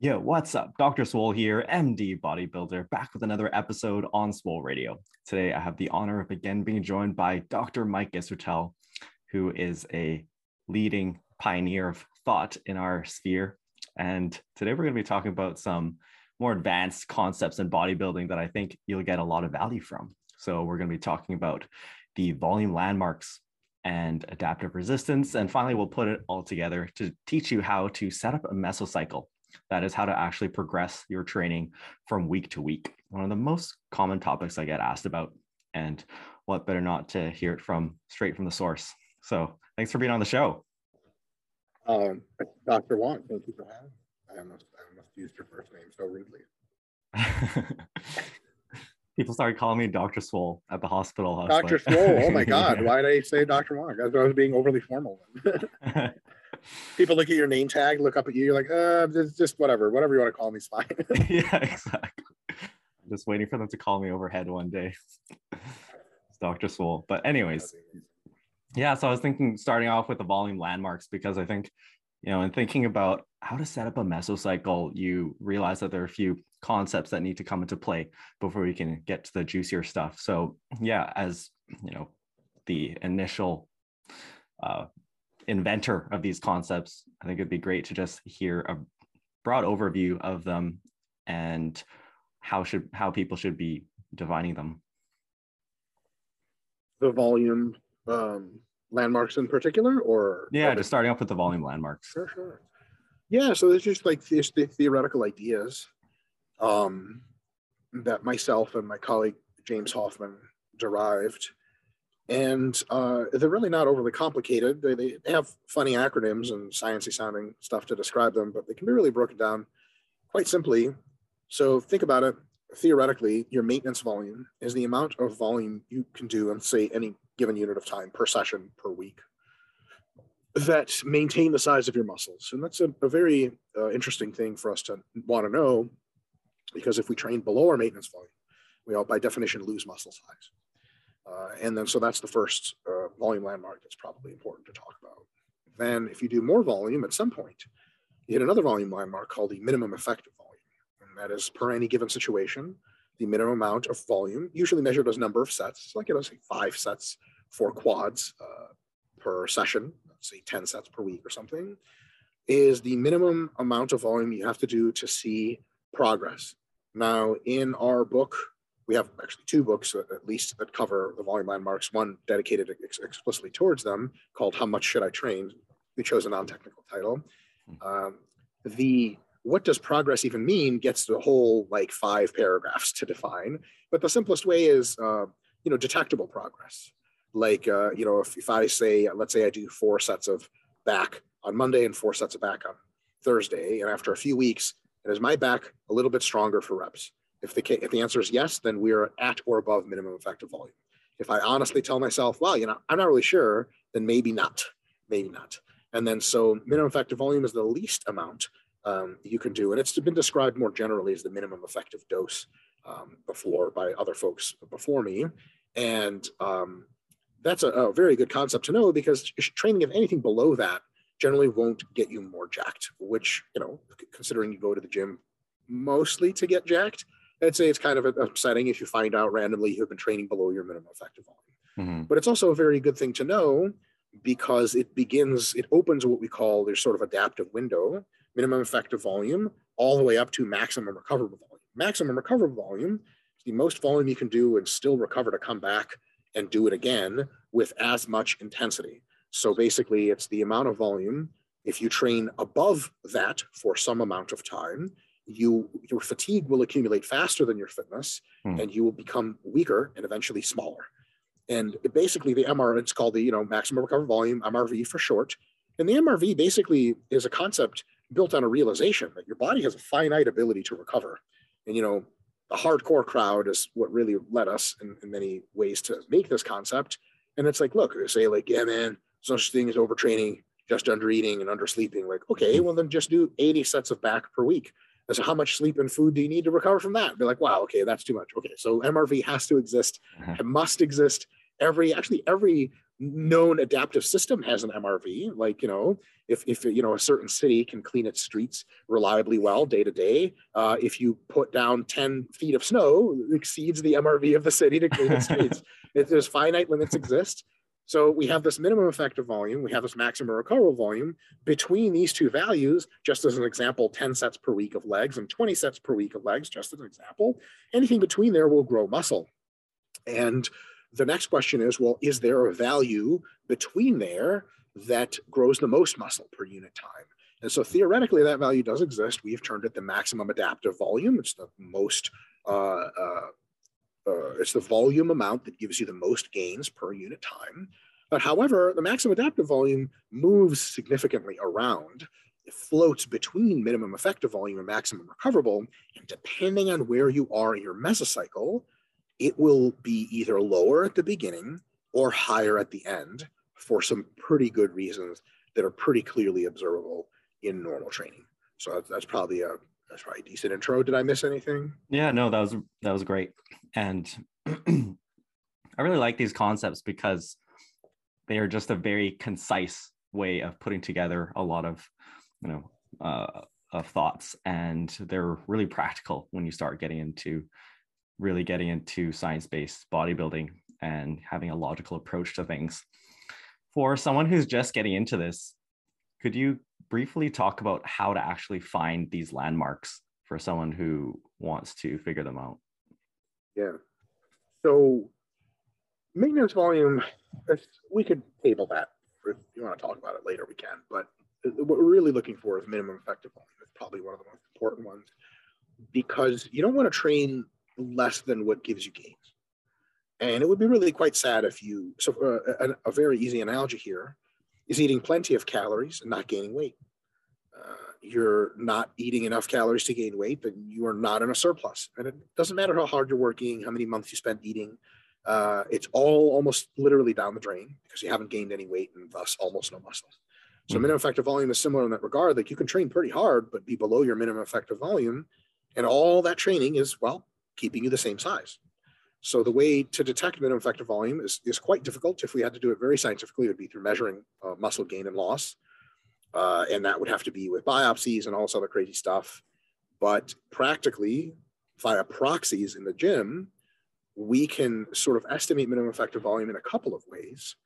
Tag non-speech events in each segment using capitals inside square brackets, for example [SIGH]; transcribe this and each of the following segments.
Yo, what's up? Dr. Swole here, MD bodybuilder, back with another episode on Swole Radio. Today, I have the honor of again being joined by Dr. Mike Israetel, who is a leading pioneer of thought in our sphere. And today, we're going to be talking about some more advanced concepts in bodybuilding that I think you'll get a lot of value from. So, we're going to be talking about the volume landmarks and adaptive resistance. And finally, we'll put it all together to teach you how to set up a mesocycle that is how to actually progress your training from week to week. One of the most common topics I get asked about, and what better not to hear it from straight from the source. So thanks for being on the show. Um, Dr. Wong, thank you for having me. I almost, I almost used your first name so rudely. [LAUGHS] People started calling me Dr. Swole at the hospital. Dr. Like... Swole, oh my [LAUGHS] God, why did I say Dr. Wong? I was being overly formal. [LAUGHS] people look at your name tag, look up at you, you're like, uh, just, whatever, whatever you want to call me is fine. [LAUGHS] yeah, exactly. I'm just waiting for them to call me overhead one day. [LAUGHS] it's Dr. Swole. But anyways, yeah, so I was thinking starting off with the volume landmarks because I think, you know, in thinking about how to set up a mesocycle, you realize that there are a few concepts that need to come into play before we can get to the juicier stuff. So yeah, as you know, the initial uh, inventor of these concepts, I think it'd be great to just hear a broad overview of them and how should how people should be defining them. The volume um, landmarks in particular, or yeah, just starting off with the volume landmarks. Sure, sure. Yeah, so there's just like these the theoretical ideas um, that myself and my colleague James Hoffmann derived and uh, they're really not overly complicated. They, they have funny acronyms and sciencey sounding stuff to describe them, but they can be really broken down quite simply. So think about it. Theoretically, your maintenance volume is the amount of volume you can do in, say, any given unit of time per session per week that maintain the size of your muscles. And that's a, a very uh, interesting thing for us to want to know because if we train below our maintenance volume, we all by definition lose muscle size. Uh, and then, so that's the first uh, volume landmark that's probably important to talk about. Then, if you do more volume at some point, you hit another volume landmark called the minimum effective volume. And that is per any given situation, the minimum amount of volume, usually measured as number of sets. Like, you know, say five sets for quads uh, per session, say 10 sets per week or something, is the minimum amount of volume you have to do to see progress. Now, in our book, we have actually two books at least that cover the volume landmarks, one dedicated ex- explicitly towards them called How Much Should I Train? We chose a non-technical title. Hmm. Um, the what does progress even mean gets the whole like five paragraphs [LAUGHS] to define. But the simplest way is, uh, you know, detectable progress. Like, uh, you know, if, if I say, let's say I do four sets of back on Monday and four sets of back on Thursday, and after a few weeks, and is my back a little bit stronger for reps? If the, if the answer is yes, then we're at or above minimum effective volume. If I honestly tell myself, well, you know, I'm not really sure, then maybe not, maybe not. And then so minimum effective volume is the least amount um, you can do. And it's been described more generally as the minimum effective dose um, before by other folks before me. And um, that's a, a, very good concept to know because training of anything below that generally won't get you more jacked, which, you know, considering you go to the gym mostly to get jacked, I'd say it's kind of upsetting if you find out randomly you've been training below your minimum effective volume. Mm-hmm. But it's also a very good thing to know because it begins, it opens what we call there's sort of adaptive window, minimum effective volume, all the way up to maximum recoverable volume. Maximum recoverable volume is the most volume you can do and still recover to come back and do it again with as much intensity. So basically, it's the amount of volume. If you train above that for some amount of time, you your fatigue will accumulate faster than your fitness hmm. and you will become weaker and eventually smaller. And basically the mr it's called the you know maximum recovered volume mrv for short. And the mrv basically is a concept built on a realization that your body has a finite ability to recover. And you know the hardcore crowd is what really led us in, in many ways to make this concept. And it's like look they say like yeah man such thing as overtraining just under eating and under sleeping. Like okay well then just do 80 sets of back per week I said, how much sleep and food do you need to recover from that? Be like, wow, okay, that's too much. Okay, so MRV has to exist. Uh-huh. It must exist. Every actually every known adaptive system has an MRV. Like, you know, if, if you know, a certain city can clean its streets reliably well day to day, uh, if you put down 10 feet of snow, exceeds the MRV of the city to clean its [LAUGHS] streets. if there's finite limits exist, so we have this minimum effective volume, we have this maximum recoverable volume. Between these two values, just as an example, 10 sets per week of legs and 20 sets per week of legs, just as an example, anything between there will grow muscle. And the next question is, well, is there a value between there that grows the most muscle per unit time? And so theoretically, that value does exist. We've termed it the maximum adaptive volume. It's the most uh, uh, uh, it's the volume amount that gives you the most gains per unit time. But however, the maximum adaptive volume moves significantly around. It floats between minimum effective volume and maximum recoverable. And depending on where you are in your mesocycle, it will be either lower at the beginning or higher at the end for some pretty good reasons that are pretty clearly observable in normal training. So that's, that's probably a that's a decent intro. Did I miss anything? Yeah, no, that was that was great. And [CLEARS THROAT] I really like these concepts because they are just a very concise way of putting together a lot of, you know, uh, of thoughts, and they're really practical when you start getting into really getting into science-based bodybuilding and having a logical approach to things. For someone who's just getting into this, could you briefly talk about how to actually find these landmarks for someone who wants to figure them out? Yeah. So maintenance volume, we could table that. If you want to talk about it later, we can. But what we're really looking for is minimum effective volume. It's probably one of the most important ones because you don't want to train less than what gives you gains. And it would be really quite sad if you, so uh, a, a very easy analogy here is eating plenty of calories and not gaining weight. Uh, you're not eating enough calories to gain weight, then you are not in a surplus. And it doesn't matter how hard you're working, how many months you spent eating. Uh, it's all almost literally down the drain because you haven't gained any weight and thus almost no muscle. So mm-hmm. minimum effective volume is similar in that regard. Like you can train pretty hard, but be below your minimum effective volume. And all that training is, well, keeping you the same size. So the way to detect minimum effective volume is, is quite difficult. If we had to do it very scientifically, it would be through measuring uh, muscle gain and loss. Uh, and that would have to be with biopsies and all this other crazy stuff. But practically, via proxies in the gym, we can sort of estimate minimum effective volume in a couple of ways.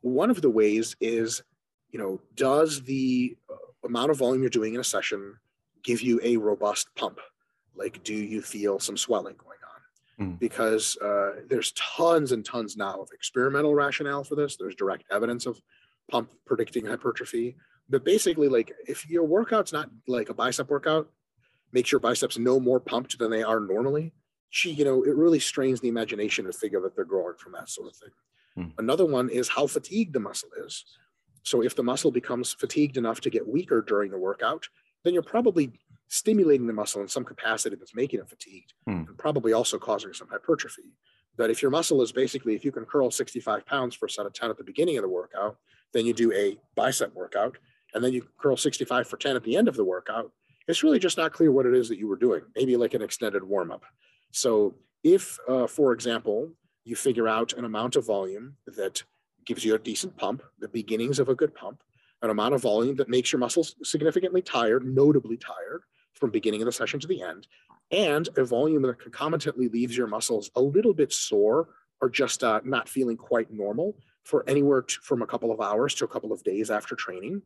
One of the ways is, you know, does the uh, amount of volume you're doing in a session give you a robust pump? Like, do you feel some swelling going mm. because uh, there's tons and tons now of experimental rationale for this. There's direct evidence of pump predicting hypertrophy. But basically, like if your workout's not like a bicep workout, makes your biceps no more pumped than they are normally, she, you know, it really strains the imagination to figure that they're growing from that sort of thing. Mm. Another one is how fatigued the muscle is. So if the muscle becomes fatigued enough to get weaker during the workout, then you're probably stimulating the muscle in some capacity that's making it fatigued hmm. and probably also causing some hypertrophy. But if your muscle is basically, if you can curl 65 pounds for a set of 10 at the beginning of the workout, then you do a bicep workout, and then you curl 65 for 10 at the end of the workout, it's really just not clear what it is that you were doing, maybe like an extended warm up. So if, uh, for example, you figure out an amount of volume that gives you a decent pump, the beginnings of a good pump, an amount of volume that makes your muscles significantly tired, notably tired, from beginning of the session to the end, and a volume that concomitantly leaves your muscles a little bit sore or just uh, not feeling quite normal for anywhere to, from a couple of hours to a couple of days after training.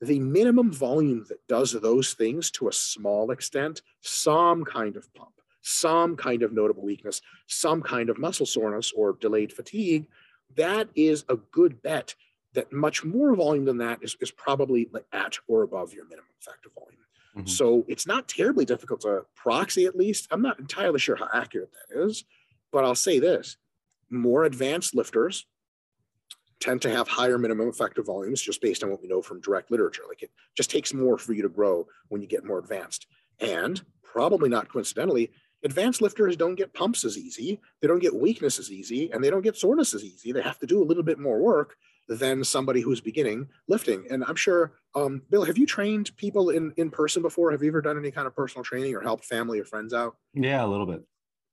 The minimum volume that does those things to a small extent, some kind of pump, some kind of notable weakness, some kind of muscle soreness or delayed fatigue, that is a good bet that much more volume than that is, is probably at or above your minimum effective volume. Mm-hmm. So it's not terribly difficult to proxy, at least. I'm not entirely sure how accurate that is, but I'll say this more advanced lifters tend to have higher minimum effective volumes just based on what we know from direct literature. Like it just takes more for you to grow when you get more advanced. And probably not coincidentally, advanced lifters don't get pumps as easy, they don't get weakness as easy, and they don't get soreness as easy. They have to do a little bit more work than somebody who's beginning lifting. And I'm sure, um, Bill, have you trained people in, in person before? Have you ever done any kind of personal training or helped family or friends out? Yeah, a little bit.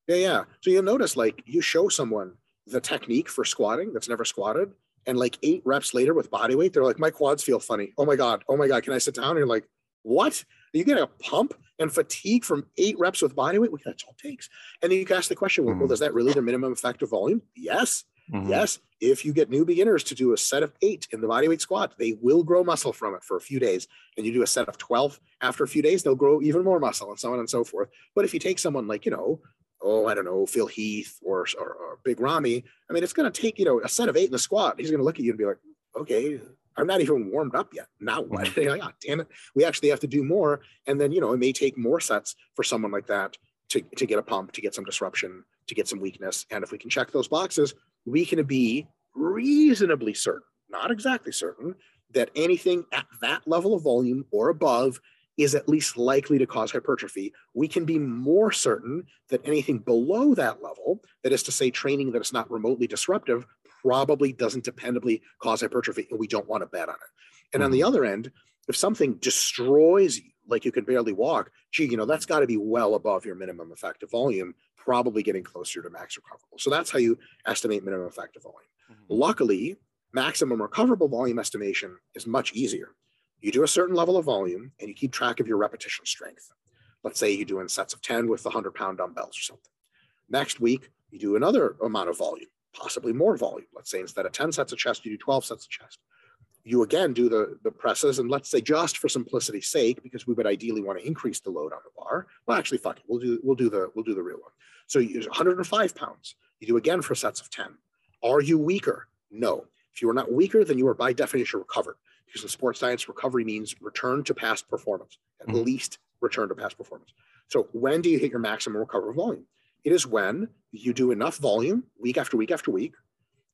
Yeah, yeah. So you'll notice like you show someone the technique for squatting that's never squatted, And like eight reps later with body weight, they're like, my quads feel funny. Oh my God. Oh my God. Can I sit down? And you're like, what? You getting a pump and fatigue from eight reps with body weight? Well, that's all it takes. And then you can ask the question, well, mm-hmm. well, is that really the minimum effective volume? Yes. Mm-hmm. Yes. If you get new beginners to do a set of eight in the bodyweight squat, they will grow muscle from it for a few days. And you do a set of 12 after a few days, they'll grow even more muscle and so on and so forth. But if you take someone like, you know, oh, I don't know, Phil Heath or, or, or Big Ramy, I mean, it's going to take, you know, a set of eight in the squat. He's going to look at you and be like, okay, I'm not even warmed up yet. Now what? Mm-hmm. [LAUGHS] like, oh, damn it. We actually have to do more. And then, you know, it may take more sets for someone like that to, to get a pump, to get some disruption, to get some weakness. And if we can check those boxes, we can be reasonably certain, not exactly certain, that anything at that level of volume or above is at least likely to cause hypertrophy. We can be more certain that anything below that level, that is to say, training that is not remotely disruptive, probably doesn't dependably cause hypertrophy, and we don't want to bet on it. And on the mm-hmm. other end, if something destroys you, like you can barely walk, gee, you know, that's got to be well above your minimum effective volume, probably getting closer to max recoverable. So that's how you estimate minimum effective volume. Mm-hmm. Luckily, maximum recoverable volume estimation is much easier. You do a certain level of volume and you keep track of your repetition strength. Let's say you do in sets of 10 with the 100 pound dumbbells or something. Next week, you do another amount of volume, possibly more volume. Let's say instead of 10 sets of chest, you do 12 sets of chest you again do the, the presses and let's say just for simplicity's sake, because we would ideally want to increase the load on the bar. Well, actually, fuck it. We'll do we'll do the we'll do the real one. So you use 105 pounds. You do again for sets of 10. Are you weaker? No. If you are not weaker, then you are by definition recovered. Because in sports science, recovery means return to past performance, at mm-hmm. least return to past performance. So when do you hit your maximum recovery volume? It is when you do enough volume week after week after week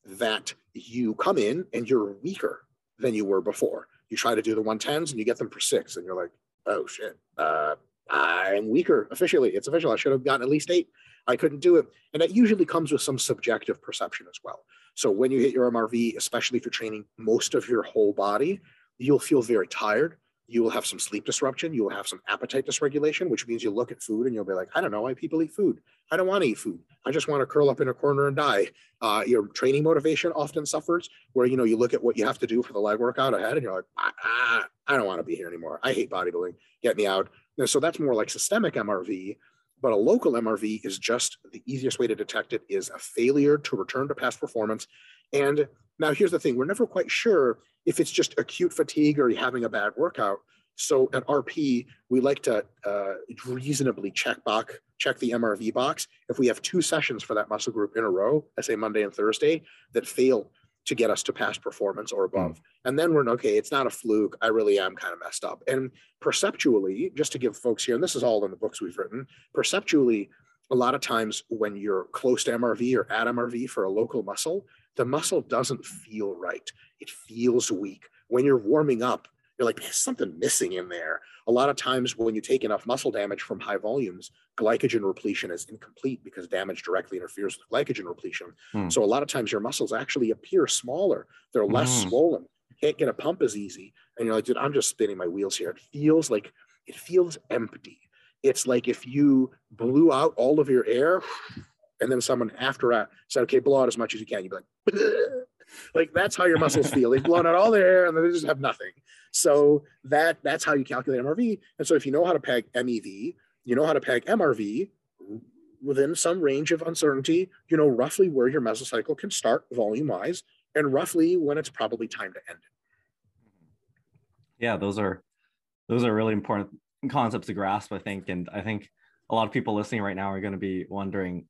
that you come in and you're weaker than you were before. You try to do the 110s and you get them for six, and you're like, oh shit, uh, I'm weaker officially. It's official. I should have gotten at least eight. I couldn't do it. And that usually comes with some subjective perception as well. So when you hit your MRV, especially if you're training most of your whole body, you'll feel very tired you will have some sleep disruption. You will have some appetite dysregulation, which means you look at food and you'll be like, I don't know why people eat food. I don't want to eat food. I just want to curl up in a corner and die. Uh, your training motivation often suffers where, you know, you look at what you have to do for the leg workout ahead and you're like, ah, I don't want to be here anymore. I hate bodybuilding. Get me out. And so that's more like systemic MRV. But a local MRV is just the easiest way to detect it is a failure to return to past performance. And now here's the thing, we're never quite sure if it's just acute fatigue or having a bad workout. So at RP, we like to uh, reasonably check box, check the MRV box. If we have two sessions for that muscle group in a row, let's say Monday and Thursday, that fail to get us to past performance or above. Mm. And then we're okay, it's not a fluke. I really am kind of messed up. And perceptually, just to give folks here, and this is all in the books we've written, perceptually, a lot of times when you're close to MRV or at MRV for a local muscle, the muscle doesn't feel right. It feels weak. When you're warming up, you're like, there's something missing in there. A lot of times when you take enough muscle damage from high volumes, glycogen repletion is incomplete because damage directly interferes with glycogen repletion. Hmm. So a lot of times your muscles actually appear smaller. They're less hmm. swollen. You can't get a pump as easy. And you're like, dude, I'm just spinning my wheels here. It feels like it feels empty. It's like if you blew out all of your air and then someone after that said, okay, blow out as much as you can. You'd be like, like that's how your muscles feel. They've blown out all their air and then they just have nothing. So that that's how you calculate MRV. And so if you know how to peg MEV, you know how to peg MRV within some range of uncertainty, you know roughly where your mesocycle can start volume wise and roughly when it's probably time to end it. Yeah, those are those are really important concepts to grasp, I think. And I think a lot of people listening right now are going to be wondering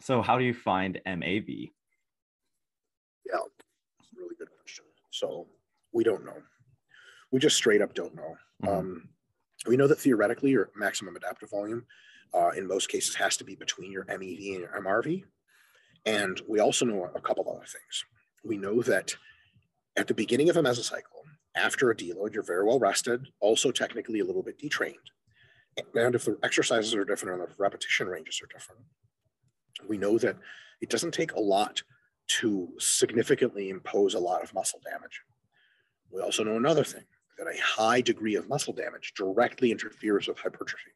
so how do you find MAV? Yeah, really good question. So we don't know. We just straight up don't know. Mm-hmm. Um, we know that theoretically your maximum adaptive volume uh, in most cases has to be between your MEV and your MRV. And we also know a couple other things. We know that at the beginning of a mesocycle, after a deload, you're very well rested, also technically a little bit detrained. And if the exercises are different and the repetition ranges are different, we know that it doesn't take a lot to significantly impose a lot of muscle damage. We also know another thing that a high degree of muscle damage directly interferes with hypertrophy.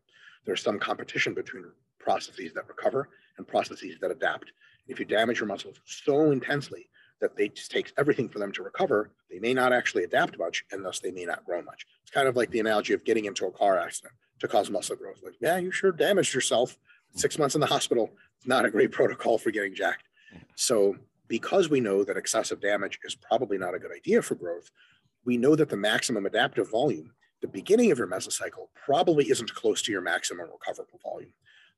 There's some competition between processes that recover and processes that adapt. If you damage your muscles so intensely that they just takes everything for them to recover, they may not actually adapt much, and thus they may not grow much. It's kind of like the analogy of getting into a car accident to cause muscle growth. Like, yeah, you sure damaged yourself. Six months in the hospital, not a great [LAUGHS] protocol for getting jacked. So, because we know that excessive damage is probably not a good idea for growth, we know that the maximum adaptive volume, the beginning of your mesocycle, probably isn't close to your maximum recoverable volume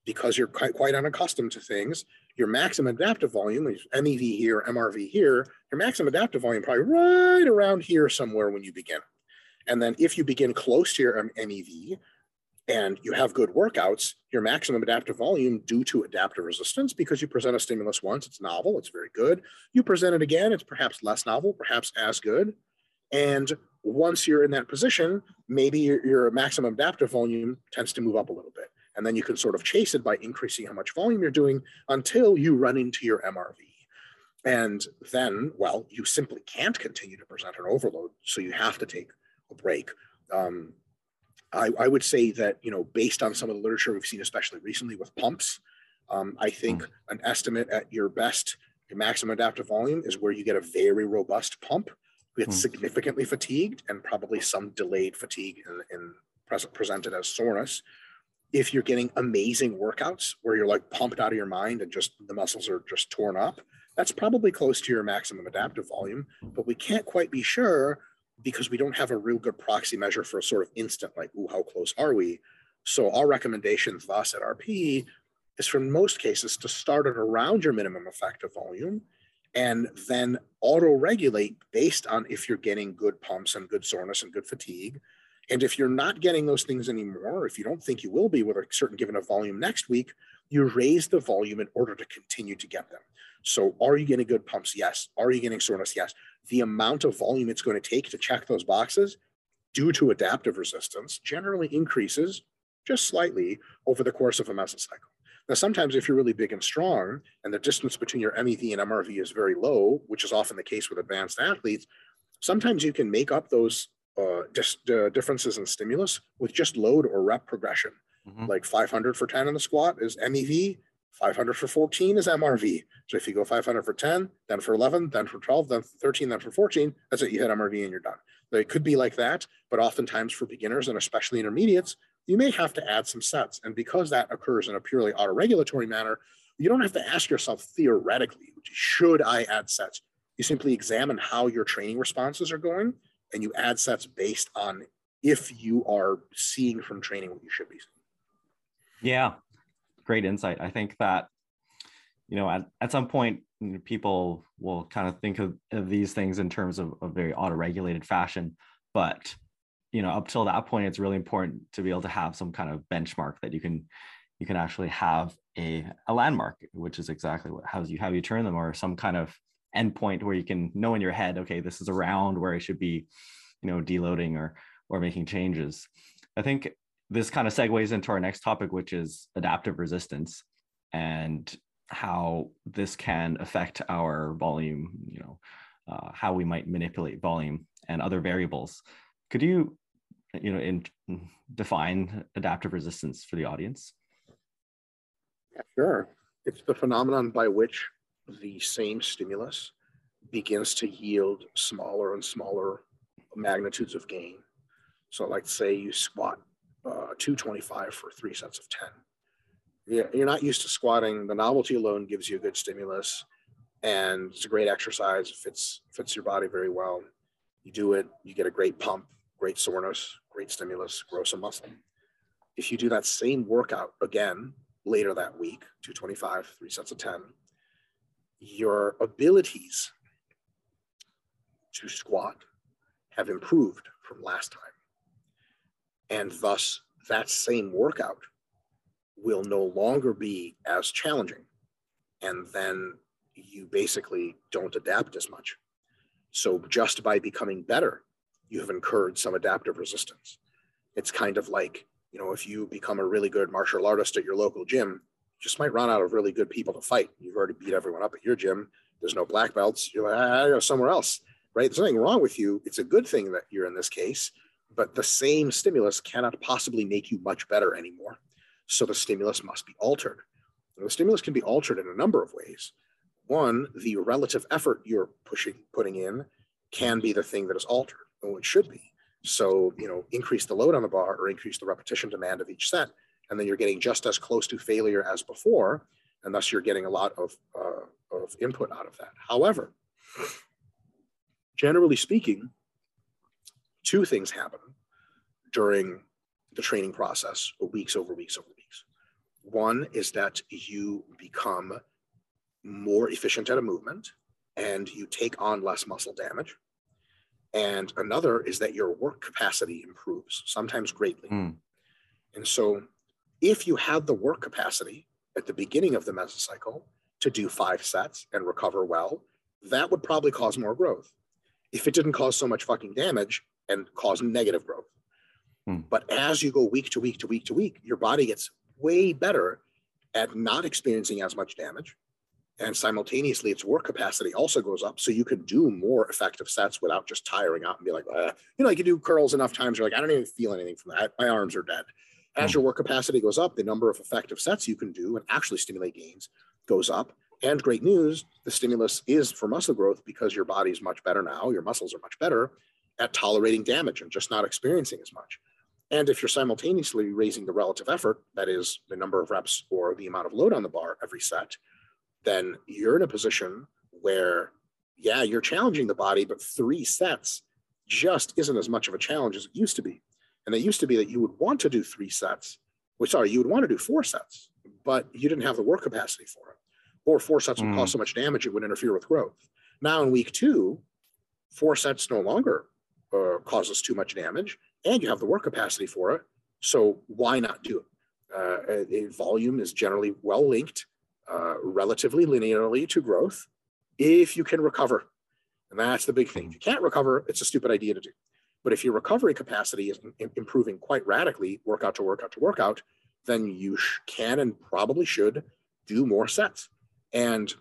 because you're quite, unaccustomed to things. Your maximum adaptive volume MEV here, MRV here. Your maximum adaptive volume probably right around here somewhere when you begin. And then if you begin close to your MEV and you have good workouts, your maximum adaptive volume due to adaptive resistance, because you present a stimulus once, it's novel, it's very good. You present it again, it's perhaps less novel, perhaps as good. And once you're in that position, maybe your, your maximum adaptive volume tends to move up a little bit. And then you can sort of chase it by increasing how much volume you're doing until you run into your MRV. And then, well, you simply can't continue to present an overload. So you have to take a break. Um, I, I, would say that, you know, based on some of the literature we've seen, especially recently with pumps, um, I think mm. an estimate at your best, your maximum adaptive volume is where you get a very robust pump with mm. significantly fatigued and probably some delayed fatigue in, in present, presented as soreness if you're getting amazing workouts where you're like pumped out of your mind and just the muscles are just torn up, that's probably close to your maximum adaptive volume. But we can't quite be sure because we don't have a real good proxy measure for a sort of instant, like, ooh, how close are we? So our recommendation thus at RP is for most cases to start at around your minimum effective volume and then auto regulate based on if you're getting good pumps and good soreness and good fatigue and if you're not getting those things anymore, if you don't think you will be with a certain given of volume next week, you raise the volume in order to continue to get them. So are you getting good pumps? Yes. Are you getting soreness? Yes. The amount of volume it's going to take to check those boxes due to adaptive resistance generally increases just slightly over the course of a mesocycle. Now, sometimes if you're really big and strong and the distance between your MEV and MRV is very low, which is often the case with advanced athletes, sometimes you can make up those uh, just uh, differences in stimulus with just load or rep progression. Mm-hmm. Like 500 for 10 in the squat is MEV, 500 for 14 is MRV. So if you go 500 for 10, then for 11, then for 12, then for 13, then for 14, that's it. You hit MRV and you're done. It could be like that, but oftentimes for beginners and especially intermediates, you may have to add some sets. And because that occurs in a purely autoregulatory manner, you don't have to ask yourself theoretically, should I add sets? You simply examine how your training responses are going and you add sets based on if you are seeing from training what you should be seeing. Yeah, great insight. I think that, you know, at, at some point, people will kind of think of, of these things in terms of a very auto-regulated fashion. But, you know, up till that point, it's really important to be able to have some kind of benchmark that you can you can actually have a, a landmark, which is exactly what how you how you turn them or some kind of endpoint where you can know in your head, okay, this is around where I should be, you know, deloading or or making changes. I think this kind of segues into our next topic, which is adaptive resistance and how this can affect our volume, you know, uh, how we might manipulate volume and other variables. Could you, you know, in, define adaptive resistance for the audience? Sure. It's the phenomenon by which the same stimulus begins to yield smaller and smaller magnitudes of gain. So, like, say you squat uh, 225 for three sets of 10. You're not used to squatting. The novelty alone gives you a good stimulus, and it's a great exercise. It fits fits your body very well. You do it, you get a great pump, great soreness, great stimulus, grow some muscle. If you do that same workout again later that week, 225, three sets of 10, your abilities to squat have improved from last time. And thus, that same workout will no longer be as challenging. And then you basically don't adapt as much. So, just by becoming better, you have incurred some adaptive resistance. It's kind of like, you know, if you become a really good martial artist at your local gym, just might run out of really good people to fight. You've already beat everyone up at your gym. There's no black belts. You're like, ah, I go somewhere else, right? There's nothing wrong with you. It's a good thing that you're in this case, but the same stimulus cannot possibly make you much better anymore. So the stimulus must be altered. And the stimulus can be altered in a number of ways. one, the relative effort you're pushing, putting in can be the thing that is altered, or it should be. So, you know, increase the load on the bar or increase the repetition demand of each set, and then you're getting just as close to failure as before, and thus you're getting a lot of, uh, of input out of that. However, generally speaking, two things happen during the training process, weeks over weeks over weeks. One is that you become more efficient at a movement and you take on less muscle damage. And another is that your work capacity improves, sometimes greatly. Mm. And so, if you had the work capacity at the beginning of the mesocycle to do five sets and recover well, that would probably cause more growth. If it didn't cause so much fucking damage and cause negative growth. Hmm. But as you go week to week to week to week, your body gets way better at not experiencing as much damage. And simultaneously, its work capacity also goes up. So you can do more effective sets without just tiring out and be like, uh, you know, you can do curls enough times. You're like, I don't even feel anything from that. My arms are dead. As hmm. your work capacity goes up, the number of effective sets you can do and actually stimulate gains goes up. And great news, the stimulus is for muscle growth because your body's much better now. Your muscles are much better at tolerating damage and just not experiencing as much. And if you're simultaneously raising the relative effort, that is the number of reps or the amount of load on the bar every set, then you're in a position where, yeah, you're challenging the body, but three sets just isn't as much of a challenge as it used to be. And it used to be that you would want to do three sets, which sorry, you would want to do four sets, but you didn't have the work capacity for it. Or four sets would mm. cause so much damage it would interfere with growth. Now in week two, four sets no longer uh, causes too much damage, and you have the work capacity for it. So why not do it? Uh, volume is generally well linked, uh, relatively linearly to growth, if you can recover. And that's the big thing. If you can't recover, it's a stupid idea to do. But if your recovery capacity is improving quite radically, workout to workout to workout, then you can and probably should do more sets. And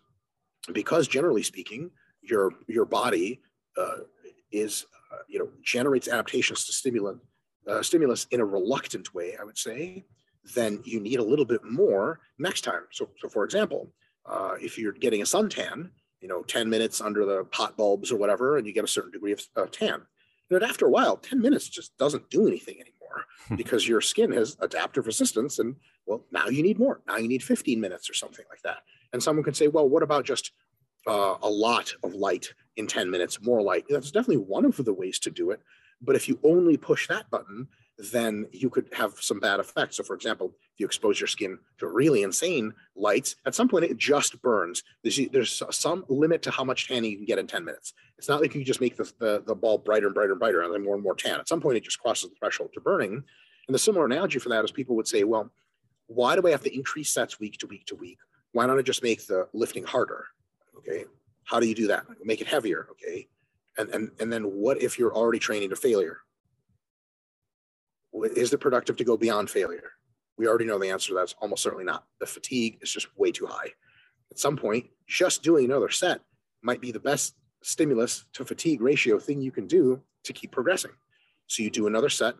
because generally speaking, your your body uh, is you know generates adaptations to stimulant uh, stimulus in a reluctant way, I would say, then you need a little bit more next time. So, so for example, uh, if you're getting a suntan, you know, 10 minutes under the pot bulbs or whatever, and you get a certain degree of uh, tan, know, after a while, 10 minutes just doesn't do anything anymore hmm. because your skin has adaptive resistance. And well, now you need more. Now you need 15 minutes or something like that. And someone could say, well, what about just uh, a lot of light in 10 minutes, more light. That's definitely one of the ways to do it. But if you only push that button, then you could have some bad effects. So, for example, if you expose your skin to really insane lights, at some point it just burns. There's, some limit to how much tanning you can get in 10 minutes. It's not like you just make the, the, the ball brighter and brighter and brighter and then more and more tan. At some point, it just crosses the threshold to burning. And the similar analogy for that is people would say, well, why do I have to increase sets week to week to week? Why don't I just make the lifting harder? Okay. How do you do that? Make it heavier. Okay. And, and, and then what if you're already training to failure? Is it productive to go beyond failure? We already know the answer to that's almost certainly not. The fatigue is just way too high. At some point, just doing another set might be the best stimulus to fatigue ratio thing you can do to keep progressing. So you do another set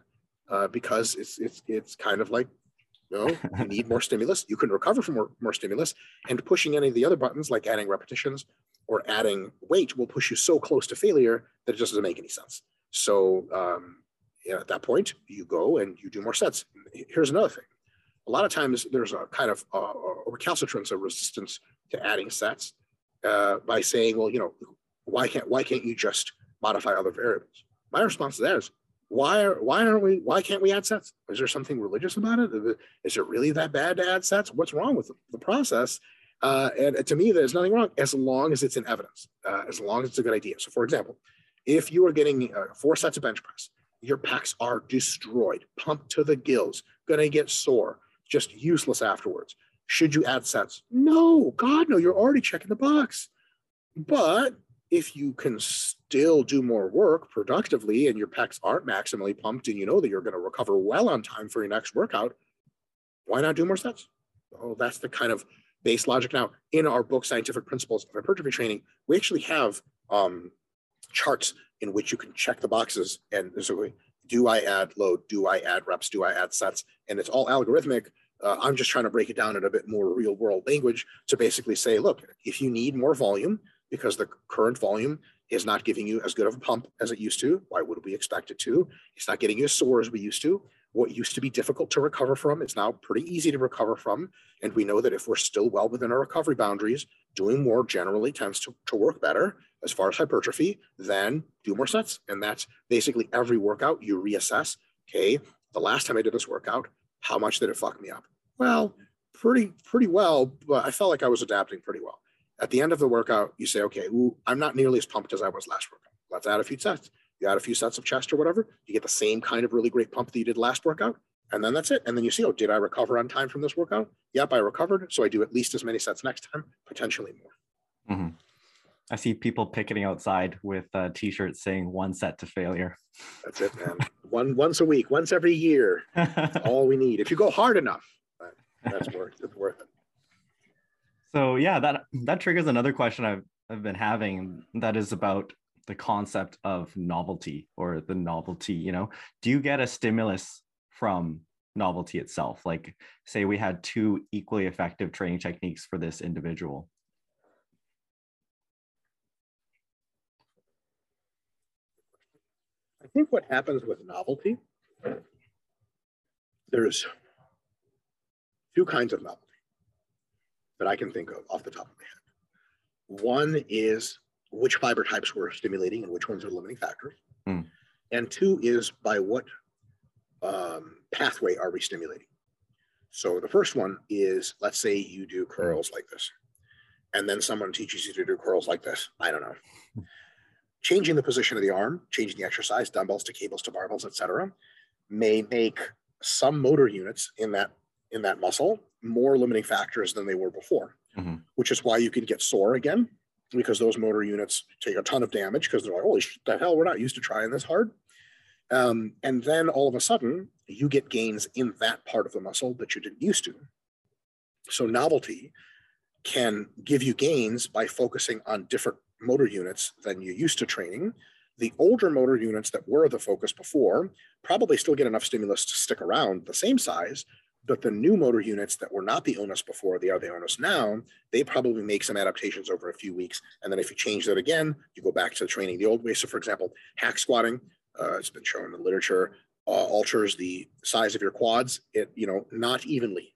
uh, because it's it's it's kind of like no, you need more stimulus. You can recover from more, more stimulus. And pushing any of the other buttons, like adding repetitions or adding weight, will push you so close to failure that it just doesn't make any sense. So um, at that point, you go and you do more sets. Here's another thing. A lot of times there's a kind of a, a recalcitrance, a resistance to adding sets uh, by saying, well, you know, why can't why can't you just modify other variables? My response to that is why are why aren't we why can't we add sets? Is there something religious about it? Is it really that bad to add sets? What's wrong with the process? Uh, and to me there's nothing wrong as long as it's in evidence uh, as long as it's a good idea. So for example if you are getting uh, four sets of bench press your pecs are destroyed pumped to the gills gonna get sore just useless afterwards. Should you add sets? No god no you're already checking the box. But if you can still do more work productively and your pecs aren't maximally pumped and you know that you're going to recover well on time for your next workout, why not do more sets? Oh, that's the kind of base logic. Now, in our book, Scientific Principles of Hypertrophy Training, we actually have um, charts in which you can check the boxes and so do I add load? Do I add reps? Do I add sets? And it's all algorithmic Uh, I'm just trying to break it down in a bit more real world language to basically say, look, if you need more volume because the current volume is not giving you as good of a pump as it used to, why would we expect it to? It's not getting you as sore as we used to. What used to be difficult to recover from, it's now pretty easy to recover from. And we know that if we're still well within our recovery boundaries, doing more generally tends to, to work better as far as hypertrophy, then do more sets. And that's basically every workout you reassess. Okay, the last time I did this workout, how much did it fuck me up? Well, pretty, pretty well, but I felt like I was adapting pretty well. At the end of the workout, you say, okay, ooh, I'm not nearly as pumped as I was last workout. Let's add a few sets. You add a few sets of chest or whatever, you get the same kind of really great pump that you did last workout. And then that's it. And then you see, oh, did I recover on time from this workout? Yep, I recovered. So I do at least as many sets next time, potentially more. Mm-hmm. I see people picketing outside with uh, t-shirts saying "one set to failure." That's it, man. One once a week, once every year. [LAUGHS] all we need. If you go hard enough, that's worth it's worth it. So yeah, that that triggers another question I've I've been having. That is about the concept of novelty or the novelty. You know, do you get a stimulus from novelty itself? Like, say we had two equally effective training techniques for this individual I think what happens with novelty, there's two kinds of novelty that I can think of off the top of my head. One is which fiber types we're stimulating and which ones are limiting factors. Mm. And two is by what um, pathway are we stimulating? So the first one is let's say you do curls like this, and then someone teaches you to do curls like this. I don't know [LAUGHS] changing the position of the arm, changing the exercise, dumbbells to cables to barbells, etc., may make some motor units in that in that muscle more limiting factors than they were before. Mm-hmm. Which is why you can get sore again because those motor units take a ton of damage because they're like, holy shit, the hell, we're not used to trying this hard. Um, and then all of a sudden, you get gains in that part of the muscle that you didn't used to. So novelty can give you gains by focusing on different motor units than you used to training. The older motor units that were the focus before probably still get enough stimulus to stick around the same size, but the new motor units that were not the onus before, they are the onus now, they probably make some adaptations over a few weeks. And then if you change that again, you go back to the training the old way. So for example, hack squatting, uh, it's been shown in the literature, uh, alters the size of your quads, it, you know, not evenly,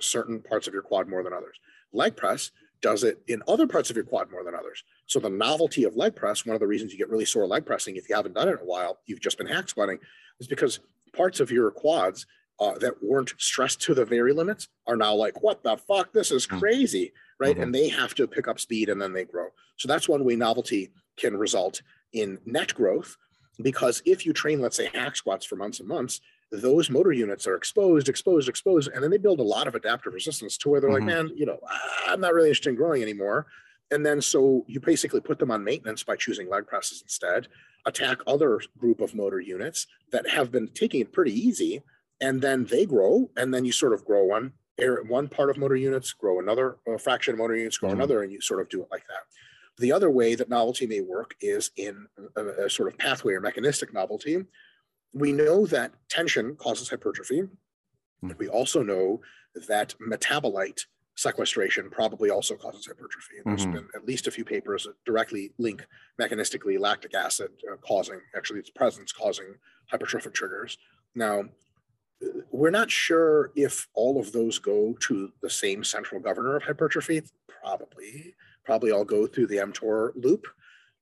certain parts of your quad more than others. Leg press does it in other parts of your quad more than others. So the novelty of leg press, one of the reasons you get really sore leg pressing if you haven't done it in a while, you've just been hack squatting, is because parts of your quads uh, that weren't stressed to the very limits are now like, what the fuck? This is hmm. crazy, right? Mm-hmm. And they have to pick up speed and then they grow. So that's one way novelty can result in net growth. Because if you train, let's say, hack squats for months and months, those motor units are exposed, exposed, exposed, and then they build a lot of adaptive resistance to where they're mm-hmm. like, man, you know, I'm not really interested in growing anymore. And then so you basically put them on maintenance by choosing leg presses instead, attack other group of motor units that have been taking it pretty easy, and then they grow, and then you sort of grow one one part of motor units, grow another uh, fraction of motor units, grow mm-hmm. another, and you sort of do it like that. The other way that novelty may work is in a, a sort of pathway or mechanistic novelty, we know that tension causes hypertrophy. Mm. We also know that metabolite sequestration probably also causes hypertrophy. And there's mm-hmm. been at least a few papers that directly link mechanistically lactic acid uh, causing, actually, its presence causing hypertrophic triggers. Now, we're not sure if all of those go to the same central governor of hypertrophy. Probably, probably all go through the mTOR loop,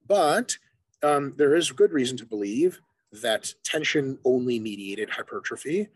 but um, there is good reason to believe that tension only mediated hypertrophy.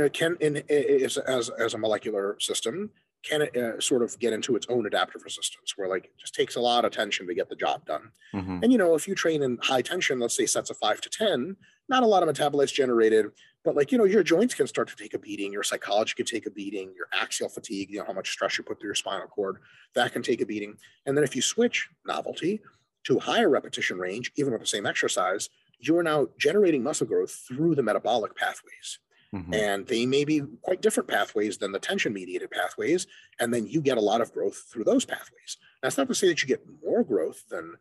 Uh, can in is as as a molecular system can uh, sort of get into its own adaptive resistance where like it just takes a lot of tension to get the job done. Mm-hmm. and you know if you train in high tension let's say sets of 5 to 10 not a lot of metabolites generated but like you know your joints can start to take a beating your psychology can take a beating your axial fatigue you know how much stress you put through your spinal cord that can take a beating and then if you switch novelty to higher repetition range even with the same exercise you are now generating muscle growth through the metabolic pathways. Mm-hmm. And they may be quite different pathways than the tension mediated pathways. And then you get a lot of growth through those pathways. That's not to say that you get more growth than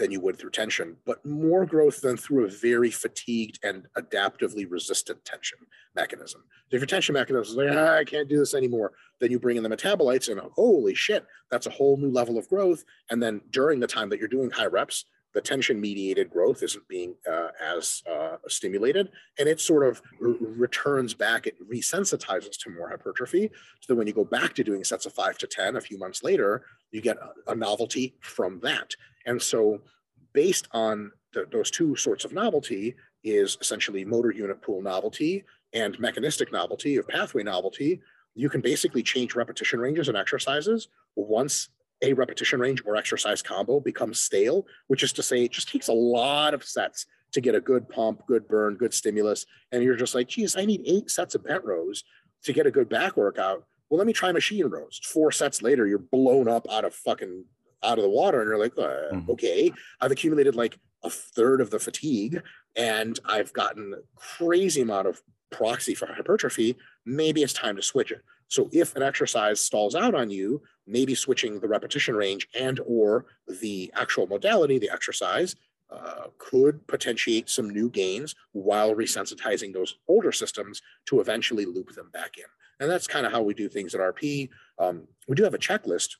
than you would through tension, but more growth than through a very fatigued and adaptively resistant tension mechanism. So if your tension mechanism is like, ah, I can't do this anymore, then you bring in the metabolites and holy shit, that's a whole new level of growth. And then during the time that you're doing high reps, the tension mediated growth isn't being uh, as uh, stimulated and it sort of r- returns back it resensitizes to more hypertrophy so that when you go back to doing sets of five to ten a few months later you get a, a novelty from that and so based on the, those two sorts of novelty is essentially motor unit pool novelty and mechanistic novelty of pathway novelty you can basically change repetition ranges and exercises once a repetition range or exercise combo becomes stale, which is to say, it just takes a lot of sets to get a good pump, good burn, good stimulus. And you're just like, geez, I need eight sets of bent rows to get a good back workout. Well, let me try machine rows. Four sets later, you're blown up out of fucking out of the water, and you're like, uh, mm-hmm. okay, I've accumulated like a third of the fatigue, and I've gotten a crazy amount of proxy for hypertrophy. Maybe it's time to switch it. So if an exercise stalls out on you, maybe switching the repetition range and or the actual modality, the exercise, uh, could potentiate some new gains while resensitizing those older systems to eventually loop them back in. And that's kind of how we do things at RP. Um, we do have a checklist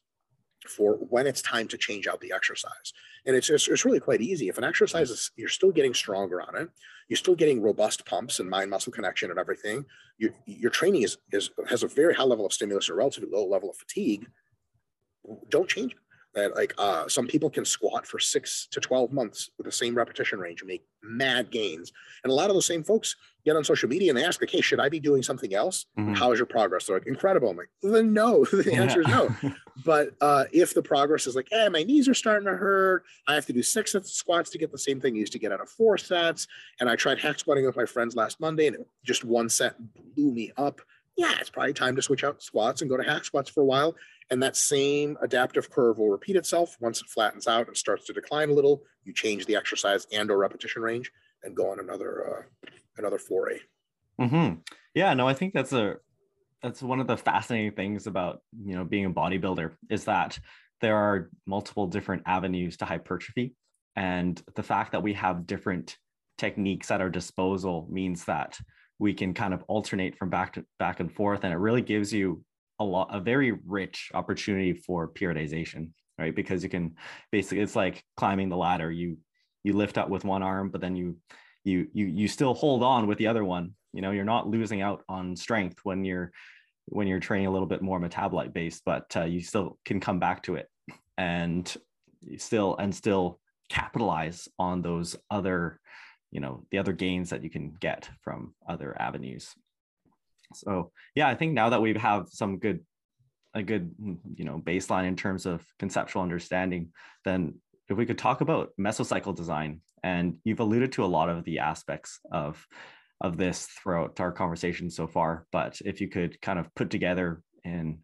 for when it's time to change out the exercise. And it's, it's, it's really quite easy. If an exercise is, you're still getting stronger on it, you're still getting robust pumps and mind muscle connection and everything, your, your training is, is, has a very high level of stimulus or relatively low level of fatigue, don't change it that like uh, some people can squat for six to 12 months with the same repetition range and make mad gains. And a lot of those same folks get on social media and they ask, like, hey, should I be doing something else? Mm-hmm. How is your progress? They're like, incredible. I'm like, then no, [LAUGHS] the answer is no. [LAUGHS] but uh, if the progress is like, hey, my knees are starting to hurt, I have to do six sets of squats to get the same thing I used to get out of four sets. And I tried hack squatting with my friends last Monday and it, just one set blew me up. Yeah, it's probably time to switch out squats and go to hack squats for a while and that same adaptive curve will repeat itself. Once it flattens out and starts to decline a little, you change the exercise and or repetition range and go on another uh, another foray. Mm-hmm. Yeah, no, I think that's a that's one of the fascinating things about you know being a bodybuilder is that there are multiple different avenues to hypertrophy, and the fact that we have different techniques at our disposal means that we can kind of alternate from back to back and forth, and it really gives you a lot a very rich opportunity for periodization right? Because you can basically it's like climbing the ladder. You you lift up with one arm but then you you you you still hold on with the other one. You know you're not losing out on strength when you're when you're training a little bit more metabolite based but uh, you still can come back to it and still and still capitalize on those other you know the other gains that you can get from other avenues so yeah, I think now that we have some good, a good, mm, you know, baseline in terms of conceptual understanding, then if we could talk about mesocycle design, and you've alluded to a lot of the aspects of of this throughout our conversation so far, but if you could kind of put together in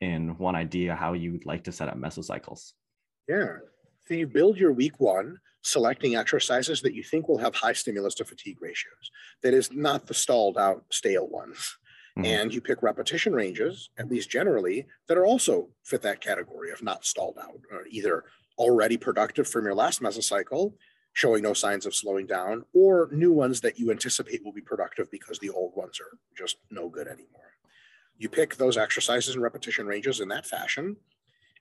in one idea how you would like to set up mesocycles. Yeah. So you build your week one selecting exercises that you think will have high stimulus to fatigue ratios. That is not the stalled out stale ones. Mm-hmm. And you pick repetition ranges, at least generally, that are also fit that category of not stalled out, or either already productive from your last mesocycle, showing no signs of slowing down, or new ones that you anticipate will be productive because the old ones are just no good anymore. You pick those exercises and repetition ranges in that fashion,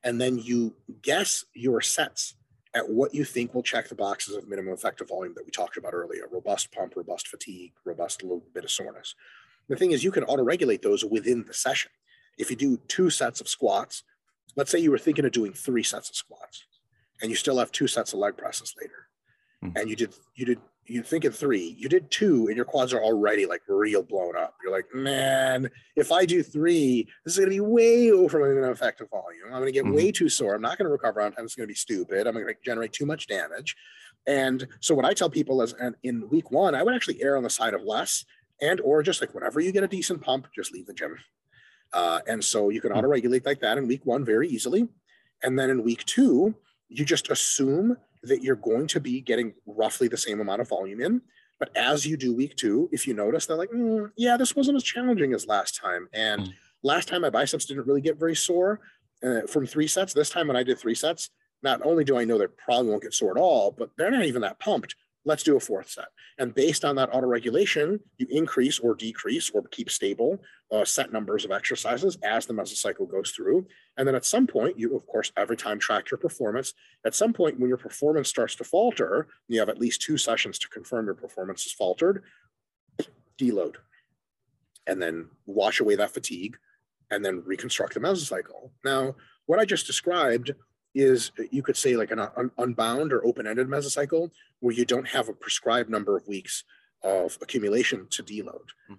and then you guess your sets at what you think will check the boxes of minimum effective volume that we talked about earlier robust pump, robust fatigue, robust little bit of soreness. The thing is, you can auto regulate those within the session. If you do two sets of squats, let's say you were thinking of doing three sets of squats and you still have two sets of leg presses later, mm-hmm. and you did you did you think of three, you did two, and your quads are already like real blown up. You're like, man, if I do three, this is going to be way over my effective volume. I'm going to get mm-hmm. way too sore. I'm not going to recover on time. It's going to be stupid. I'm going to generate too much damage. And so what I tell people is, in week one, I would actually err on the side of less, and or just like whenever you get a decent pump, just leave the gym. Uh, and so you can mm-hmm. auto regulate like that in week one very easily. And then in week two, you just assume that you're going to be getting roughly the same amount of volume in. But as you do week two, if you notice, they're like, mm, yeah, this wasn't as challenging as last time. And mm. last time my biceps didn't really get very sore uh, from three sets. This time when I did three sets, not only do I know they probably won't get sore at all, but they're not even that pumped. Let's do a fourth set. And based on that autoregulation, you increase or decrease or keep stable uh, set numbers of exercises as the mesocycle goes through. And then at some point, you, of course, every time track your performance. At some point, when your performance starts to falter, you have at least two sessions to confirm your performance has faltered, [CLEARS THROAT] deload. And then wash away that fatigue and then reconstruct the mesocycle. Now, what I just described is you could say like an un- unbound or open-ended mesocycle where you don't have a prescribed number of weeks of accumulation to deload. Mm-hmm.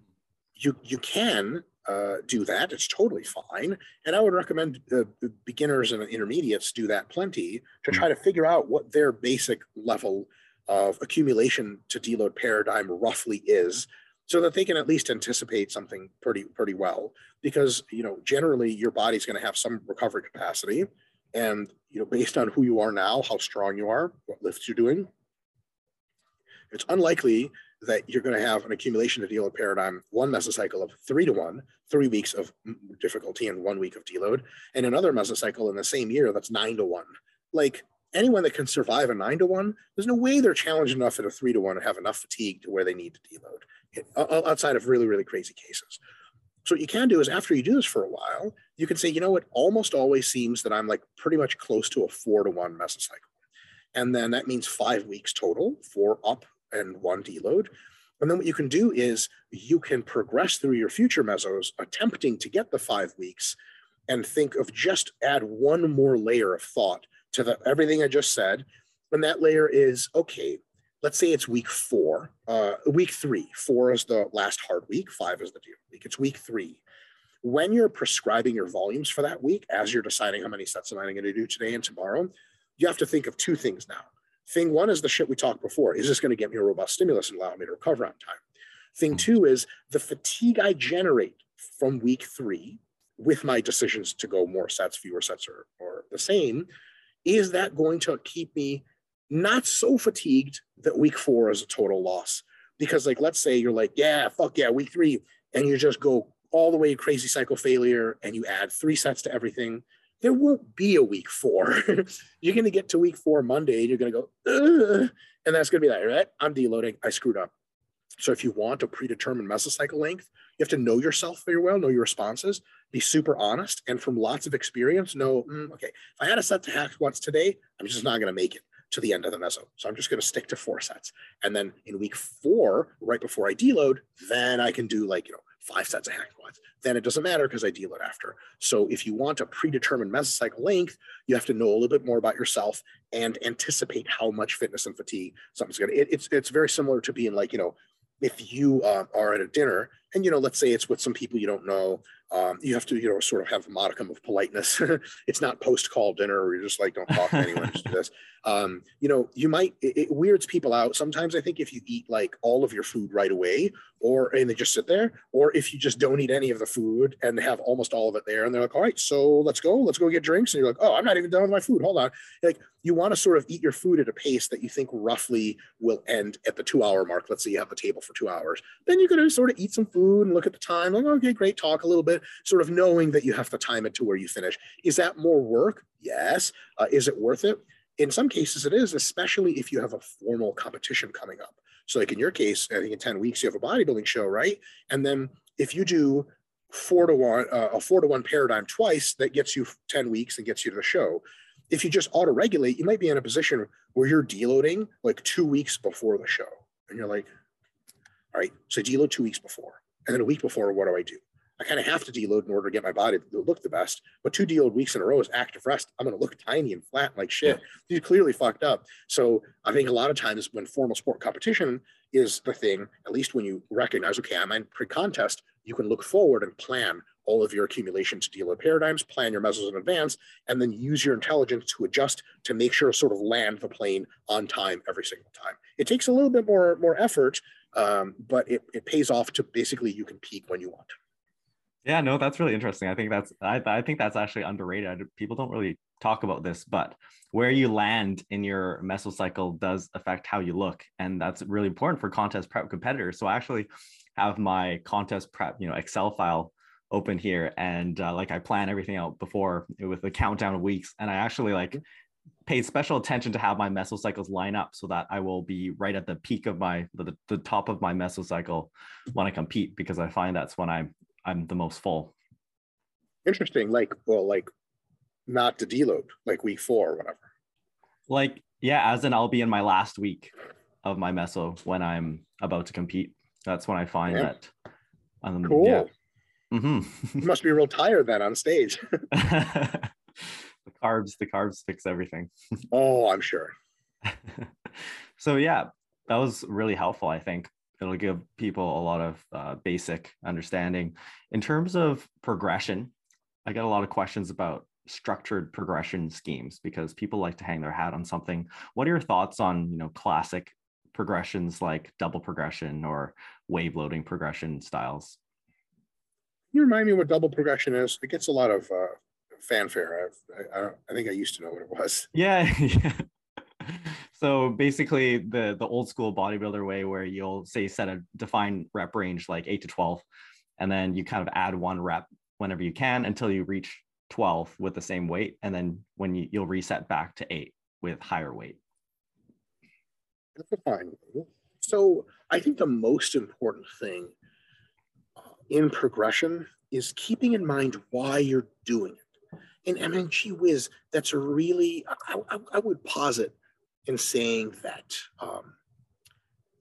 You you can uh, do that. It's totally fine, and I would recommend uh, beginners and intermediates do that plenty to try to figure out what their basic level of accumulation to deload paradigm roughly is so that they can at least anticipate something pretty pretty well because you know generally your body's going to have some recovery capacity and you know based on who you are now how strong you are what lifts you're doing it's unlikely that you're going to have an accumulation to deload paradigm one mesocycle of three to one three weeks of difficulty and one week of deload and another mesocycle in the same year that's nine to one like anyone that can survive a nine to one there's no way they're challenged enough at a three to one to have enough fatigue to where they need to deload eh, outside of really, really crazy cases. So what you can do is after you do this for a while, you can say, you know, it almost always seems that I'm like pretty much close to a four to one mesocycle. And then that means five weeks total, four up and one deload. And then what you can do is you can progress through your future mesos, attempting to get the five weeks and think of just add one more layer of thought to the, everything I just said. And that layer is, okay, let's say it's week four, uh, week three. Four is the last hard week, five is the deal week. It's week three. When you're prescribing your volumes for that week, as you're deciding how many sets am I going to do today and tomorrow, you have to think of two things now. Thing one is the shit we talked before. Is this going to get me a robust stimulus and allow me to recover on time? Thing hmm. two is the fatigue I generate from week three with my decisions to go more sets, fewer sets, or, or the same. Is that going to keep me not so fatigued that week four is a total loss. Because, like, let's say you're like, yeah, fuck yeah, week three, and you just go all the way crazy cycle failure and you add three sets to everything, there won't be a week four. [LAUGHS] you're going to get to week four Monday and you're going to go, and that's going to be like, right, I'm deloading, I screwed up. So if you want a predetermined mesocycle length, you have to know yourself very well, know your responses, be super honest, and from lots of experience, know, mm, okay, if I had a set to hack once today, I'm just not going to make it to the end of the meso. So I'm just going to stick to four sets. And then in week four, right before I deload, then I can do like, you know, five sets of hack squats. Then it doesn't matter because I deload after. So if you want a predetermined mesocycle length, you have to know a little bit more about yourself and anticipate how much fitness and fatigue something's going to. It's it's very similar to being like you know, if you uh, are at a dinner and you know, let's say it's with some people you don't know, um, you have to, you know, sort of have a modicum of politeness. [LAUGHS] it's not post call dinner where you're just like, don't talk to anyone, just do this. [LAUGHS] Um, you know, you might, it, it, weirds people out. Sometimes I think if you eat like all of your food right away or, and they just sit there, or if you just don't eat any of the food and have almost all of it there and they're like, all right, so let's go, let's go get drinks. And you're like, oh, I'm not even done with my food. Hold on. Like you want to sort of eat your food at a pace that you think roughly will end at the two hour mark. Let's say you have a table for two hours. Then you're going to sort of eat some food and look at the time. Like, okay, great, talk a little bit sort of knowing that you have to time it to where you finish. Is that more work? Yes. Uh, is it worth it? In some cases, it is, especially if you have a formal competition coming up. So, like in your case, I think in 10 weeks, you have a bodybuilding show, right? And then if you do four to one, uh, a four to one paradigm twice, that gets you 10 weeks and gets you to the show. If you just auto regulate, you might be in a position where you're deloading like two weeks before the show. And you're like, all right, so deload two weeks before. And then a week before, what do I do? I kind of have to deload in order to get my body to look the best. But two deload weeks in a row is active rest. I'm going to look tiny and flat like shit. You're clearly fucked up. So I think a lot of times when formal sport competition is the thing, at least when you recognize, okay, I'm in pre-contest, you can look forward and plan all of your accumulation to deload paradigms, plan your mesos in advance, and then use your intelligence to adjust to make sure to sort of land the plane on time every single time. It takes a little bit more more effort, um, but it, it pays off to basically you can peak when you want. Yeah, no, that's really interesting. I think that's I, I think that's actually underrated. People don't really talk about this, but where you land in your mesocycle does affect how you look, and that's really important for contest prep competitors. So I actually have my contest prep, you know, Excel file open here, and uh, like I plan everything out before with the countdown of weeks, and I actually like paid special attention to have my mesocycles line up so that I will be right at the peak of my the, the top of my mesocycle when I compete because I find that's when I'm I'm the most full. Interesting. Like well, like not to deload, like week four or whatever. Like yeah, as in I'll be in my last week of my meso when I'm about to compete. That's when I find Yeah. that. Um, Cool. Yeah. Mm-hmm. You must be real tired then on stage. [LAUGHS] [LAUGHS] the carbs, the carbs fix everything. [LAUGHS] oh, I'm sure. [LAUGHS] so yeah, that was really helpful. I think it'll give people a lot of uh, basic understanding in terms of progression. I get a lot of questions about structured progression schemes because people like to hang their hat on something. What are your thoughts on you know classic progressions like double progression or wave loading progression styles? Can you remind me what double progression is? It gets a lot of uh, fanfare. I, I, don't- I think I used to know what it was. [LAUGHS] Yeah. [LAUGHS] yeah. So basically the the old school bodybuilder way where you'll say set a defined rep range like 8 to 12 and then you kind of add one rep whenever you can until you reach 12 with the same weight and then when you, you'll reset back to 8 with higher weight. That's a fine. So I think the most important thing uh, in progression is keeping in mind why you're doing it. And I mean, gee whiz, that's a really, I, I, I would posit in saying that um,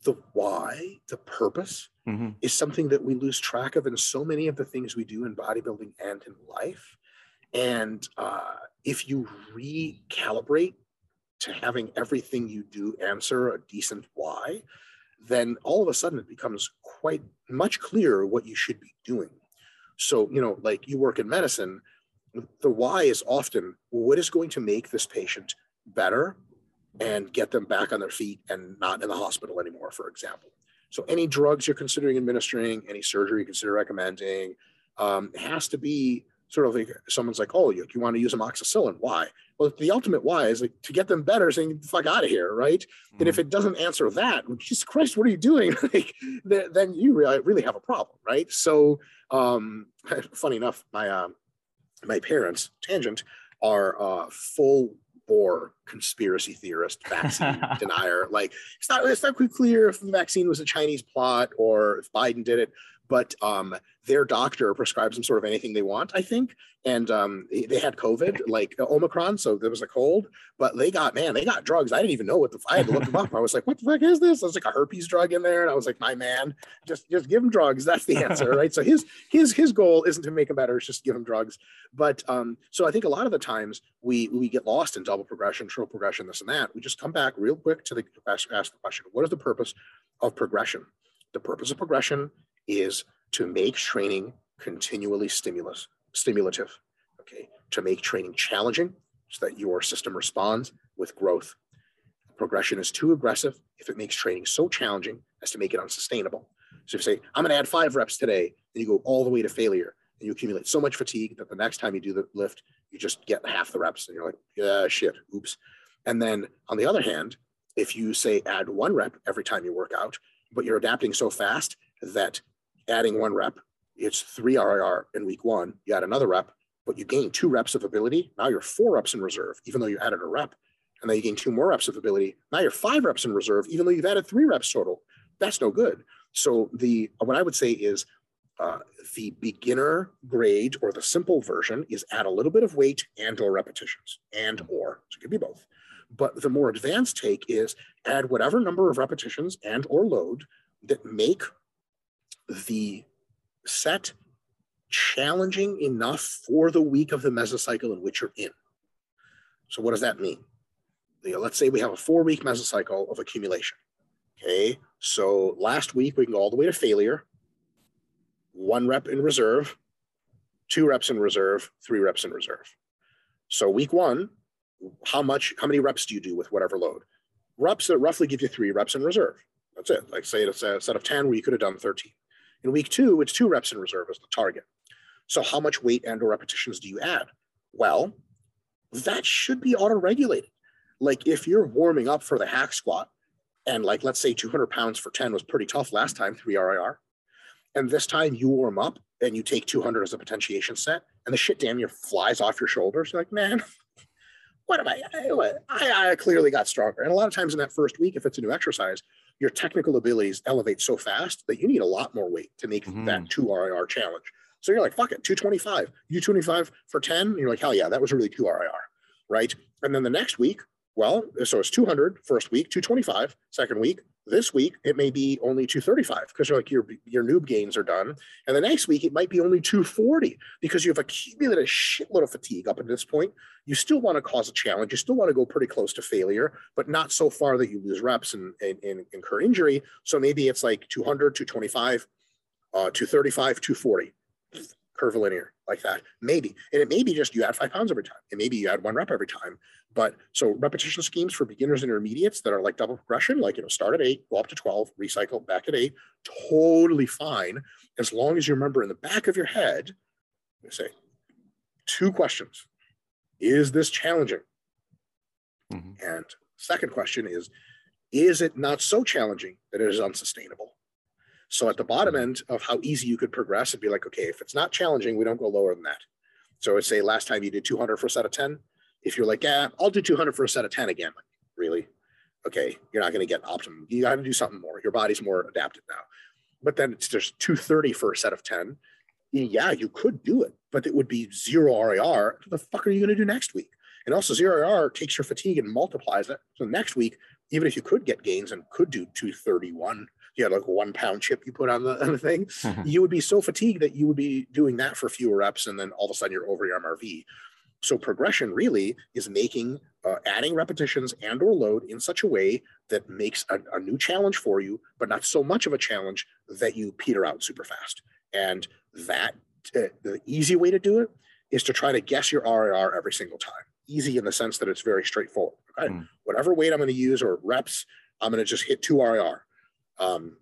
the why, the purpose, Mhm. is something that we lose track of in so many of the things we do in bodybuilding and in life. And uh, if you recalibrate to having everything you do answer a decent why, then all of a sudden it becomes quite much clearer what you should be doing. So, you know, like you work in medicine, the why is often what is going to make this patient better and get them back on their feet and not in the hospital anymore, for example. So, any drugs you're considering administering, any surgery you consider recommending, um, has to be sort of like someone's like, oh, you, you want to use amoxicillin. Why? Well, the ultimate why is like to get them better, saying, the fuck out of here, right? And if it doesn't answer that, well, Jesus Christ, what are you doing? [LAUGHS] like, th- then you really, really have a problem, right? So, um, [LAUGHS] funny enough, my um, my parents, tangent, are uh, full bore conspiracy theorist, [LAUGHS] vaccine denier. Like, it's not it's not quite clear if the vaccine was a Chinese plot or if Biden did it, but um, their doctor prescribes them sort of anything they want, I think. And um, they had COVID, [LAUGHS] like uh, Omicron, so there was a cold, but they got man, they got drugs. I didn't even know what the I had to look them up. I was like, what the fuck is this? There's like a herpes drug in there, and I was like, my man, just just give him drugs. That's the answer, [LAUGHS] right? So his his his goal isn't to make him better; it's just give him drugs. But um, so I think a lot of the times we we get lost in double progression, triple progression, this and that. We just come back real quick to the ask, ask the question: What is the purpose of progression? The purpose of progression is to make training continually stimulus stimulative. Okay, to make training challenging so that your system responds with growth. Progression is too aggressive if it makes training so challenging as to make it unsustainable. So if you say, I'm to add five reps today, and you go all the way to failure, and you accumulate so much fatigue that the next time you do the lift, you just get half the reps, and you're like, yeah, shit, oops. And then on the other hand, if you say add one rep every time you work out, but you're adapting so fast that adding one rep, it's three RIR in week one, you add another rep, but you gain two reps of ability. Now you're four reps in reserve, even though you added a rep. And then you gain two more reps of ability. Now you're five reps in reserve, even though you've added three reps total. That's no good. So the what I would say is uh, the beginner grade or the simple version is add a little bit of weight and or repetitions and or so it could be both. But the more advanced take is add whatever number of repetitions and or load that make the set challenging enough for the week of the mesocycle in which you're in. So what does that mean? Let's say we have a four week mesocycle of accumulation. Okay, so last week we can go all the way to failure, one rep in reserve, two reps in reserve, three reps in reserve. So week one, how much, how many reps do you do with whatever load? Reps that roughly give you three reps in reserve. That's it. Like say it's a set of 10 where you could have done 13. In week two, it's two reps in reserve as the target. So how much weight and or repetitions do you add? Well, that should be auto-regulated. Like if you're warming up for the hack squat, and like let's say 200 pounds for 10 was pretty tough last time, three RIR, and this time you warm up and you take 200 as a potentiation set, and the shit damn near flies off your shoulders. You're like, man, what am I? I, I clearly got stronger. And a lot of times in that first week, if it's a new exercise, your technical abilities elevate so fast that you need a lot more weight to make mm-hmm. that two RIR challenge. So you're like, fuck it, 225. You 25 for 10. You're like, hell yeah, that was really two RIR. Right. And then the next week, well, so it's 200 first week, 225 second week, this week, it may be only 235 because you're like your your noob gains are done. And the next week, it might be only 240 because you've accumulated a shitload of fatigue up at this point. You still want to cause a challenge. You still want to go pretty close to failure, but not so far that you lose reps and, and, and incur injury. So maybe it's like 200, 225, uh, 235, 240 curvilinear like that. Maybe. And it may be just you add five pounds every time. And maybe you add one rep every time. But so repetition schemes for beginners and intermediates that are like double progression, like, you know, start at eight, go up to 12, recycle back at eight, totally fine. As long as you remember in the back of your head, say two questions. Is this challenging? Mm-hmm. And second question is, is it not so challenging that it is unsustainable? So at the bottom end of how easy you could progress, it'd be like, okay, if it's not challenging, we don't go lower than that. So I'd say last time you did 200 for a set of 10. If you're like, yeah, I'll do 200 for a set of 10 again. Really? Okay, you're not going to get optimum. You got to do something more. Your body's more adapted now. But then it's just 230 for a set of 10. Yeah, you could do it, but it would be zero RIR. What the fuck are you going to do next week? And also, zero RIR takes your fatigue and multiplies it. So next week, even if you could get gains and could do 231, you had like one pound chip you put on the, [LAUGHS] on the thing, you would be so fatigued that you would be doing that for fewer reps, and then all of a sudden you're over your MRV. So progression really is making uh, adding repetitions and or load in such a way that makes a, a, new challenge for you, but not so much of a challenge that you peter out super fast. And that uh, the easy way to do it is to try to guess your RIR every single time. Easy in the sense that it's very straightforward. Okay? Mm. Whatever weight I'm going to use or reps, I'm going to just hit two RIR. Um,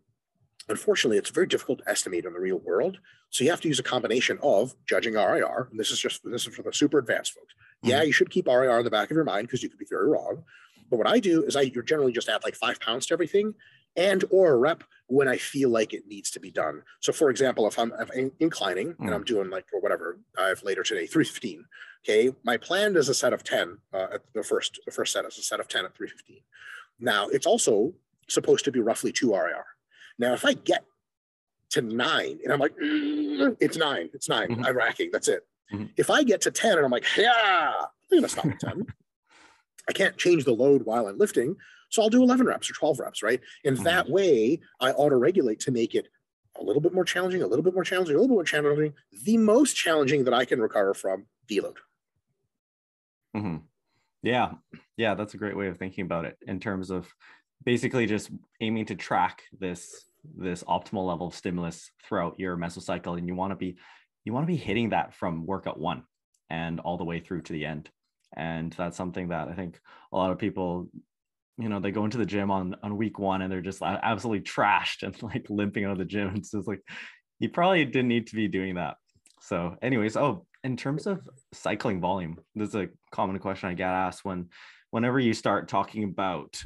unfortunately, it's very difficult to estimate in the real world. So you have to use a combination of judging RIR. And this is just this is for the super advanced folks. Mm-hmm. Yeah, you should keep RIR in the back of your mind because you could be very wrong. But what I do is I you generally just add like five pounds to everything and or a rep when I feel like it needs to be done. So for example, if I'm, if I'm inclining mm-hmm. and I'm doing like or whatever I have later today, 315. Okay. My plan is a set of 10 uh, at the first the first set is a set of 10 at 315. Now it's also supposed to be roughly two RIR. Now, if I get to nine and I'm like, mm, it's nine, it's 9 mm-hmm. I'm racking, that's it. Mm-hmm. If I get to 10 and I'm like, yeah, I'm gonna stop at 10. [LAUGHS] I can't change the load while I'm lifting. So I'll do 11 reps or 12 reps, right? And mm-hmm. that way I auto regulate to make it a little bit more challenging, a little bit more challenging, a little bit more challenging, the most challenging that I can recover from deload. Mm-hmm. Yeah. Yeah. That's a great way of thinking about it in terms of basically just aiming to track this this optimal level of stimulus throughout your mesocycle and you want to be you want to be hitting that from workout one and all the way through to the end. And that's something that i think a lot of people you know they go into the gym on on week one and they're just absolutely trashed and like limping out of the gym. So [LAUGHS] it's just like you probably didn't need to be doing that. So anyways oh in terms of cycling volume this is a common question i get asked when whenever you start talking about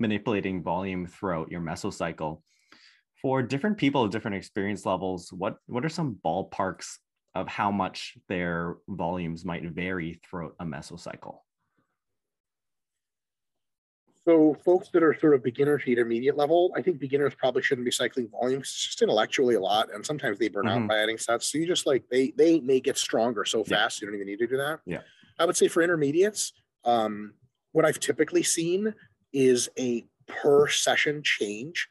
manipulating volume throughout your mesocycle. For different people of different experience levels, what, what are some ballparks of how much their volumes might vary throughout a mesocycle? So folks that are sort of beginner to intermediate level, I think beginners probably shouldn't be cycling volumes. It's just intellectually a lot, and sometimes they burn mm-hmm. out by adding sets. So you just like they they may get stronger so fast you don't even need to do that. Yeah, I would say for intermediates, um, what I've typically seen is a per session change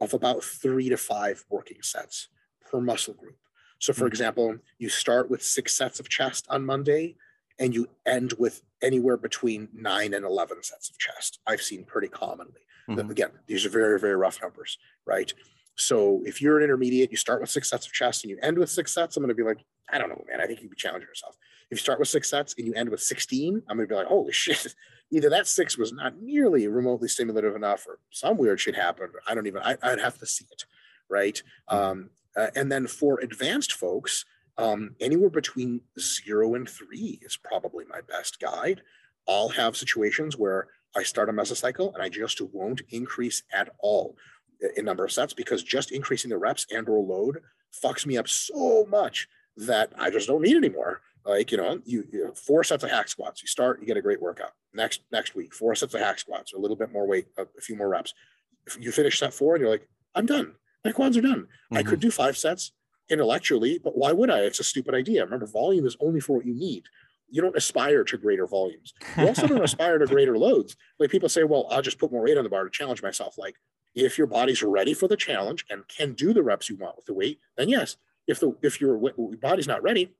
of about three to five working sets per muscle group. So, for mm-hmm. example, you start with six sets of chest on Monday and you end with anywhere between nine and 11 sets of chest. I've seen pretty commonly. Mm-hmm. Again, these are very, very rough numbers, right? So, if you're an intermediate, you start with six sets of chest and you end with six sets, I'm going to be like, I don't know, man. I think you'd be challenging yourself. If you start with six sets and you end with 16, I'm going to be like, holy [LAUGHS] shit, either that six was not nearly remotely stimulative enough or some weird shit happened. I don't even, I, would have to see it. Right. Hmm. Um, uh, and then for advanced folks, um, anywhere between zero and three is probably my best guide. I'll have situations where I start a mesocycle and I just won't increase at all in number of sets because just increasing the reps and or load fucks me up so much that I just don't need anymore. Like, you know, you, you know, four sets of hack squats. You start, you get a great workout. Next next week, four sets of hack squats, a little bit more weight, a, a few more reps. If you finish set four and you're like, I'm done. My quads are done. Mm-hmm. I could do five sets intellectually, but why would I? It's a stupid idea. Remember, volume is only for what you need. You don't aspire to greater volumes. You also don't [LAUGHS] aspire to greater loads. Like people say, well, I'll just put more weight on the bar to challenge myself. Like if your body's ready for the challenge and can do the reps you want with the weight, then yes. If the if your body's not ready,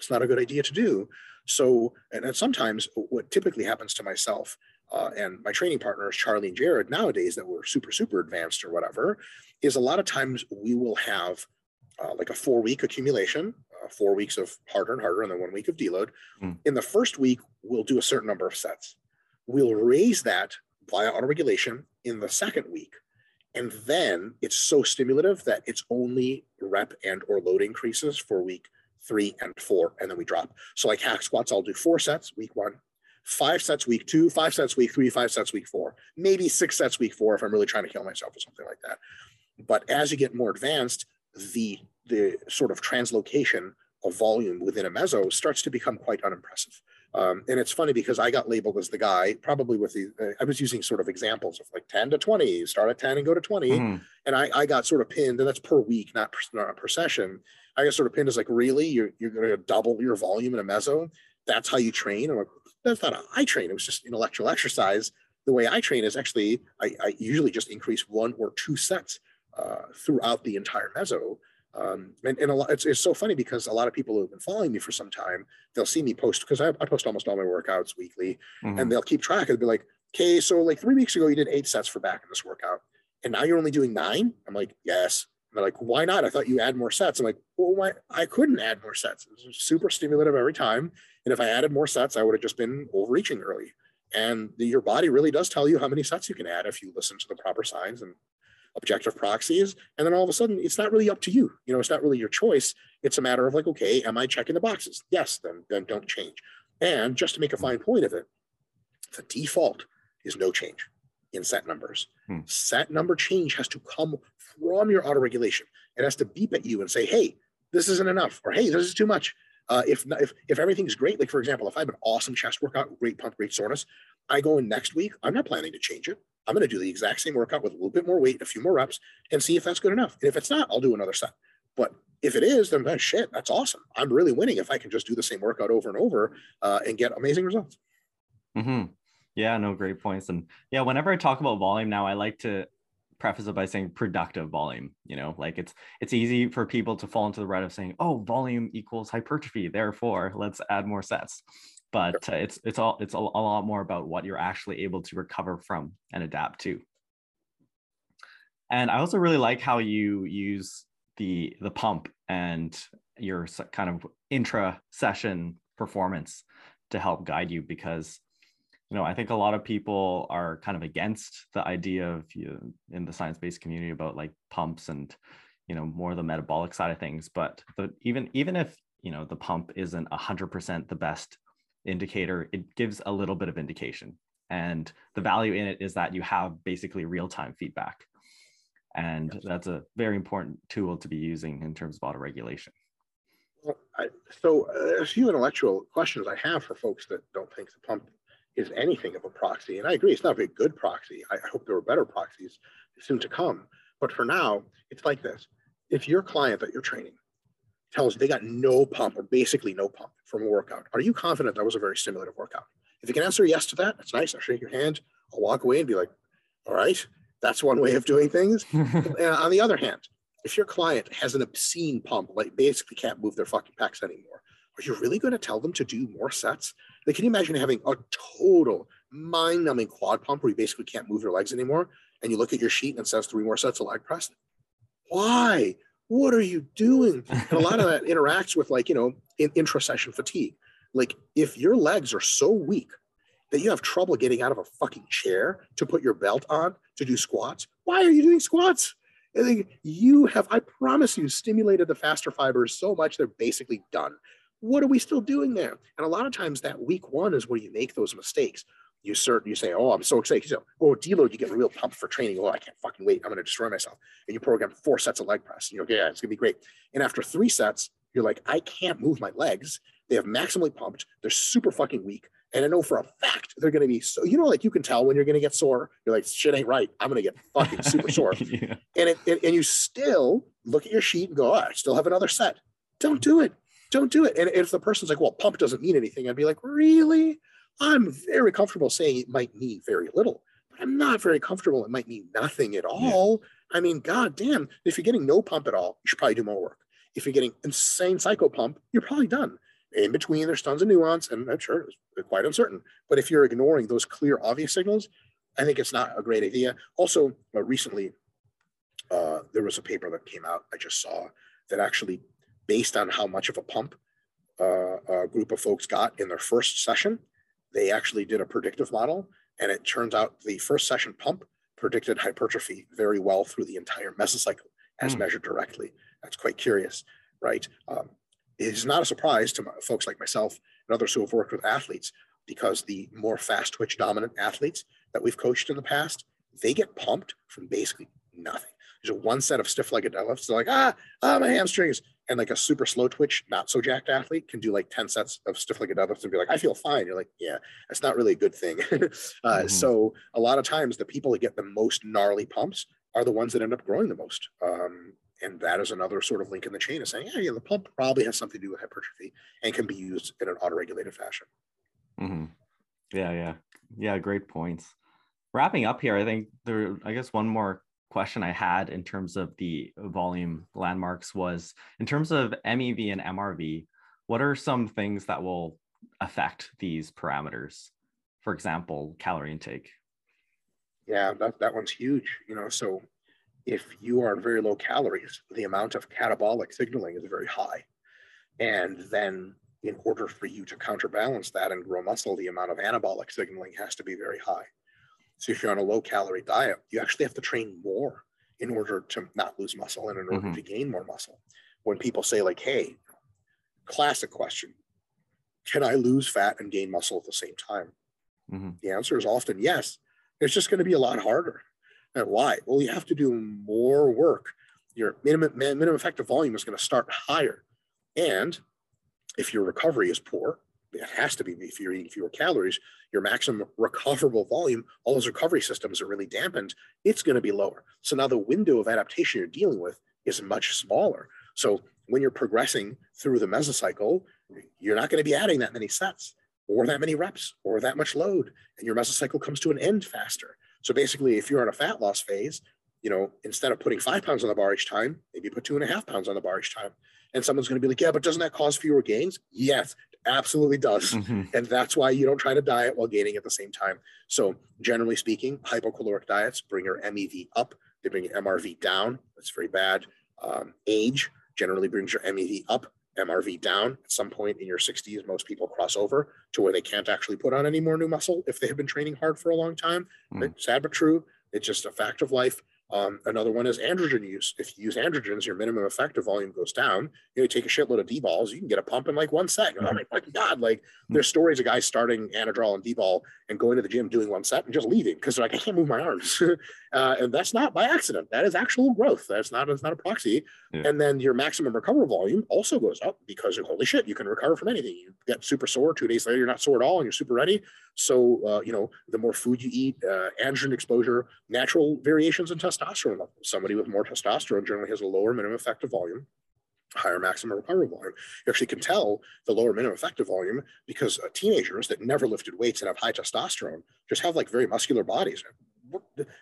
it's not a good idea to do. So, and, and sometimes what typically happens to myself uh, and my training partners, Charlie and Jared, nowadays that we're super, super advanced or whatever, is a lot of times we will have uh, like a four week accumulation, uh, four weeks of harder and harder, and then one week of deload. Mm. In the first week, we'll do a certain number of sets. We'll raise that via autoregulation in the second week. And then it's so stimulative that it's only rep and or load increases for week three and four, and then we drop. So like hack squats, I'll do four sets week one, five sets week two, five sets week three, five sets week four, maybe six sets week four if I'm really trying to kill myself or something like that. But as you get more advanced, the the sort of translocation of volume within a meso starts to become quite unimpressive. Um, and it's funny because I got labeled as the guy, probably with the, uh, I was using sort of examples of like 10 to 20, start at 10 and go to 20. Mm. And I, I got sort of pinned, and that's per week, not per, not per session. I got sort of pinned as like, really? You're, you're going to double your volume in a meso? That's how you train? I'm like, that's not how I train. It was just intellectual exercise. The way I train is actually, I, I usually just increase one or two sets uh, throughout the entire meso um, and, and a lot, it's, it's so funny because a lot of people who have been following me for some time, they'll see me post because I, I, post almost all my workouts weekly mm-hmm. and they'll keep track. They'll be like, okay, so like three weeks ago, you did eight sets for back in this workout and now you're only doing nine. I'm like, yes. And they're like, why not? I thought you add more sets. I'm like, well, why? I couldn't add more sets. It was super stimulative every time. And if I added more sets, I would have just been overreaching early. And the, your body really does tell you how many sets you can add if you listen to the proper signs and objective proxies. And then all of a sudden, it's not really up to you. You know, it's not really your choice. It's a matter of like, okay, am I checking the boxes? Yes, then, then don't change. And just to make a fine point of it, the default is no change in set numbers. Hmm. Set number change has to come from your auto regulation. It has to beep at you and say, hey, this isn't enough, or hey, this is too much. Uh, if, if if everything's great, like for example, if I have an awesome chest workout, great pump, great soreness, I go in next week. I'm not planning to change it. I'm going to do the exact same workout with a little bit more weight, a few more reps, and see if that's good enough. And if it's not, I'll do another set. But if it is, then, shit, that's awesome. I'm really winning if I can just do the same workout over and over uh, and get amazing results. Mm-hmm. Yeah, no, great points. And yeah, whenever I talk about volume now, I like to preface it by saying productive volume you know like it's it's easy for people to fall into the rut of saying oh volume equals hypertrophy therefore let's add more sets but uh, it's it's all it's a, a lot more about what you're actually able to recover from and adapt to. And i also really like how you use the the pump and your kind of intra session performance to help guide you because you know i think a lot of people are kind of against the idea of you know, in the science-based community about like pumps and you know more the metabolic side of things but the, even even if you know the pump isn't 100% the best indicator, it gives a little bit of indication. And the value in it is that you have basically real time feedback. And yes. that's a very important tool to be using in terms of auto regulation. Well, I, so, uh, a few intellectual questions I have for folks that don't think the pump is anything of a proxy. And I agree, it's not a very good proxy. I, I hope there are better proxies soon to come. But for now, it's like this if your client that you're training tells they got no pump or basically no pump from a workout. Are you confident that was a very stimulative workout? If you can answer yes to that, that's nice. I'll shake your hand. I'll walk away and be like, all right, that's one way of doing things. [LAUGHS] on the other hand, if your client has an obscene pump, like basically can't move their fucking pecs anymore, are you really going to tell them to do more sets? Like, can you imagine having a total mind-numbing quad pump where you basically can't move your legs anymore, and you look at your sheet and it says three more sets of leg press? Why? What are you doing? And a lot of that [LAUGHS] interacts with like, you know, in intra-session fatigue. Like if your legs are so weak that you have trouble getting out of a fucking chair to put your belt on to do squats, why are you doing squats? And you have, I promise you, stimulated the faster fibers so much they're basically done. What are we still doing there? And a lot of times that week one is where you make those mistakes you start, you say, Oh, I'm so excited. You say, Oh, deload, you get real pumped for training. Oh, I can't fucking wait. I'm going to destroy myself. And you program four sets of leg press. And you're like, Yeah, it's going to be great. And after three sets, you're like, I can't move my legs they have maximally pumped, they're super fucking weak. And I know for a fact they're going to be so, you know, like you can tell when you're going to get sore. You're like, shit ain't right. I'm going to get fucking super sore. [LAUGHS] yeah. And it, it, and you still look at your sheet and go, oh, I still have another set. Don't do it. Don't do it. And if the person's like, well, pump doesn't mean anything, I'd be like, really? I'm very comfortable saying it might mean very little, but I'm not very comfortable. It might mean nothing at all. Yeah. I mean, god damn, if you're getting no pump at all, you should probably do more work. If you're getting insane psycho pump, you're probably done. In between, there's tons of nuance, and I'm sure it's quite uncertain. But if you're ignoring those clear, obvious signals, I think it's not a great idea. Also, uh, recently, uh, there was a paper that came out I just saw that actually, based on how much of a pump uh, a group of folks got in their first session, they actually did a predictive model, and it turns out the first session pump predicted hypertrophy very well through the entire mesocycle as mm. measured directly. That's quite curious, right? Um, it is not a surprise to my, folks like myself and others who have worked with athletes because the more fast twitch dominant athletes that we've coached in the past, they get pumped from basically nothing. There's a one set of stiff legged deadlifts. They're like, ah, ah, my hamstrings. And like a super slow twitch, not so jacked athlete can do like 10 sets of stiff legged deadlifts and be like, I feel fine. You're like, yeah, that's not really a good thing. [LAUGHS] uh, mm-hmm. So a lot of times the people that get the most gnarly pumps are the ones that end up growing the most. Um, and that is another sort of link in the chain of saying, yeah, yeah, the pump probably has something to do with hypertrophy and can be used in an autoregulated fashion. Mm-hmm. Yeah, yeah, yeah. Great points. Wrapping up here, I think there. I guess one more question I had in terms of the volume landmarks was in terms of MEV and MRV. What are some things that will affect these parameters? For example, calorie intake. Yeah, that, that one's huge. You know, so if you are on very low calories, the amount of catabolic signaling is very high. And then, in order for you to counterbalance that and grow muscle, the amount of anabolic signaling has to be very high. So, if you're on a low calorie diet, you actually have to train more in order to not lose muscle and in order mm-hmm. to gain more muscle. When people say, like, hey, classic question, can I lose fat and gain muscle at the same time? Mm-hmm. The answer is often yes. It's just going to be a lot harder. And why? Well, you have to do more work. Your minimum minimum effective volume is going to start higher, and if your recovery is poor, it has to be if you're eating fewer calories. Your maximum recoverable volume, all those recovery systems are really dampened. It's going to be lower. So now the window of adaptation you're dealing with is much smaller. So when you're progressing through the mesocycle, you're not going to be adding that many sets or that many reps or that much load, and your mesocycle comes to an end faster. So basically, if you're in a fat loss phase, you know, instead of putting five pounds on the bar each time, maybe put two and a half pounds on the bar each time. And someone's going to be like, yeah, but doesn't that cause fewer gains? Yes, absolutely does. Mm-hmm. And that's why you don't try to diet while gaining at the same time. So generally speaking, hypocaloric diets bring your MEV up. They bring your MRV down. That's very bad. Um, age generally brings your MEV up. MRV down at some point in your 60s. Most people cross over to where they can't actually put on any more new muscle if they have been training hard for a long time. Mm. Sad but true. It's just a fact of life. Um, another one is androgen use. If you use androgens, your minimum effective volume goes down. You know, you take a shitload of D-bols, you can get a pump in like one set. You're like, oh my God, like hmm. there's stories of guys starting anadrol and D-bol and going to the gym, doing one set and just leaving because they're like, I can't move my arms. [LAUGHS] uh, and that's not by accident. That is actual growth. That's not, it's not a proxy. Yeah. And then your maximum recover volume also goes up because holy shit, you can recover from anything. You get super sore two days later, you're not sore at all and you're super ready. So, uh, you know, the more food you eat, uh, androgen exposure, natural variations in testosterone levels. Somebody with more testosterone generally has a lower minimum effective volume, higher maximum recovery volume. You actually can tell the lower minimum effective volume because uh, teenagers that never lifted weights and have high testosterone just have like very muscular bodies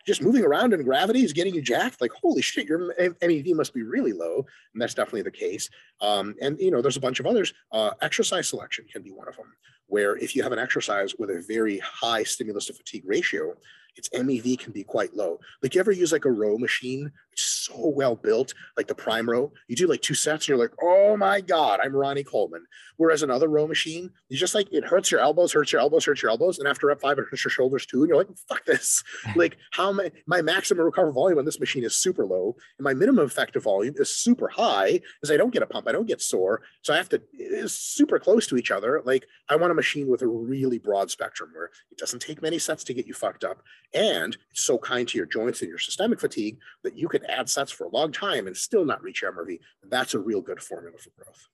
just moving around in gravity is getting you jacked. Like, holy shit, your MEV must be really low. And that's definitely the case. Um, and, you know, there's a bunch of others. Uh, exercise selection can be one of them, where if you have an exercise with a very high stimulus to fatigue ratio, its MEV can be quite low. Like you ever use like a row machine, it's so well built, like the prime row. You do like two sets and you're like, oh my God, I'm Ronnie Coleman. Whereas another row machine, you just like it hurts your elbows, hurts your elbows, hurts your elbows. And after rep five, it hurts your shoulders too. And you're like, fuck this. [LAUGHS] like how my my maximum recover volume on this machine is super low. And my minimum effective volume is super high because I don't get a pump, I don't get sore. So I have to it's super close to each other. Like I want a machine with a really broad spectrum where it doesn't take many sets to get you fucked up and it's so kind to your joints and your systemic fatigue that you can add sets for a long time and still not reach MRV. That's a real good formula for growth.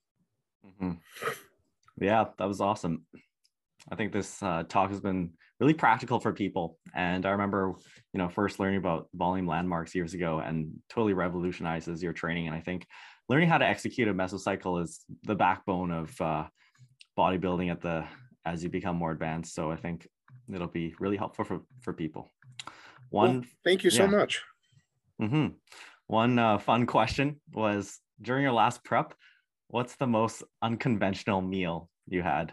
Mm-hmm. Yeah, that was awesome. I think this uh, talk has been really practical for people. And I remember, you know, first learning about volume landmarks years ago and totally revolutionizes your training. And I think learning how to execute a mesocycle is the backbone of uh, bodybuilding at the as you become more advanced. So I think it'll be really helpful for for people. One, well, thank you so much. Mm-hmm. One uh, fun question was during your last prep, what's the most unconventional meal you had?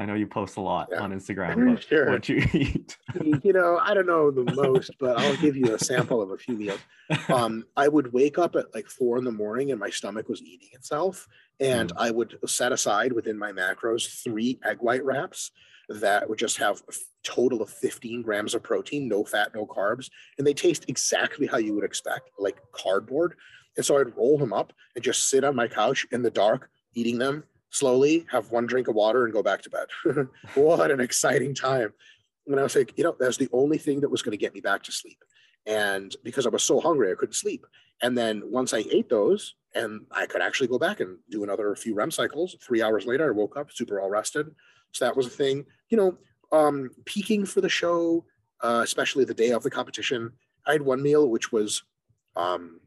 I know you post a lot yeah. on Instagram. [LAUGHS] But sure. What you eat? you know, I don't know the most, but I'll give you a sample of a few meals. [LAUGHS] Um, I would wake up at like four in the morning, and my stomach was eating itself, and mm. I would set aside within my macros three egg white wraps that would just have a total of 15 grams of protein, no fat, no carbs, and they taste exactly how you would expect, like cardboard. And so I'd roll them up and just sit on my couch in the dark, eating them slowly, have one drink of water, and go back to bed. [LAUGHS] what an exciting time. And I was like, you know, that's the only thing that was going to get me back to sleep. And because I was so hungry, I couldn't sleep. And then once I ate those, and I could actually go back and do another few REM cycles. Three hours later, I woke up super all rested. So that was a thing. You know, um, peaking for the show, uh, especially the day of the competition. I had one meal which was, um,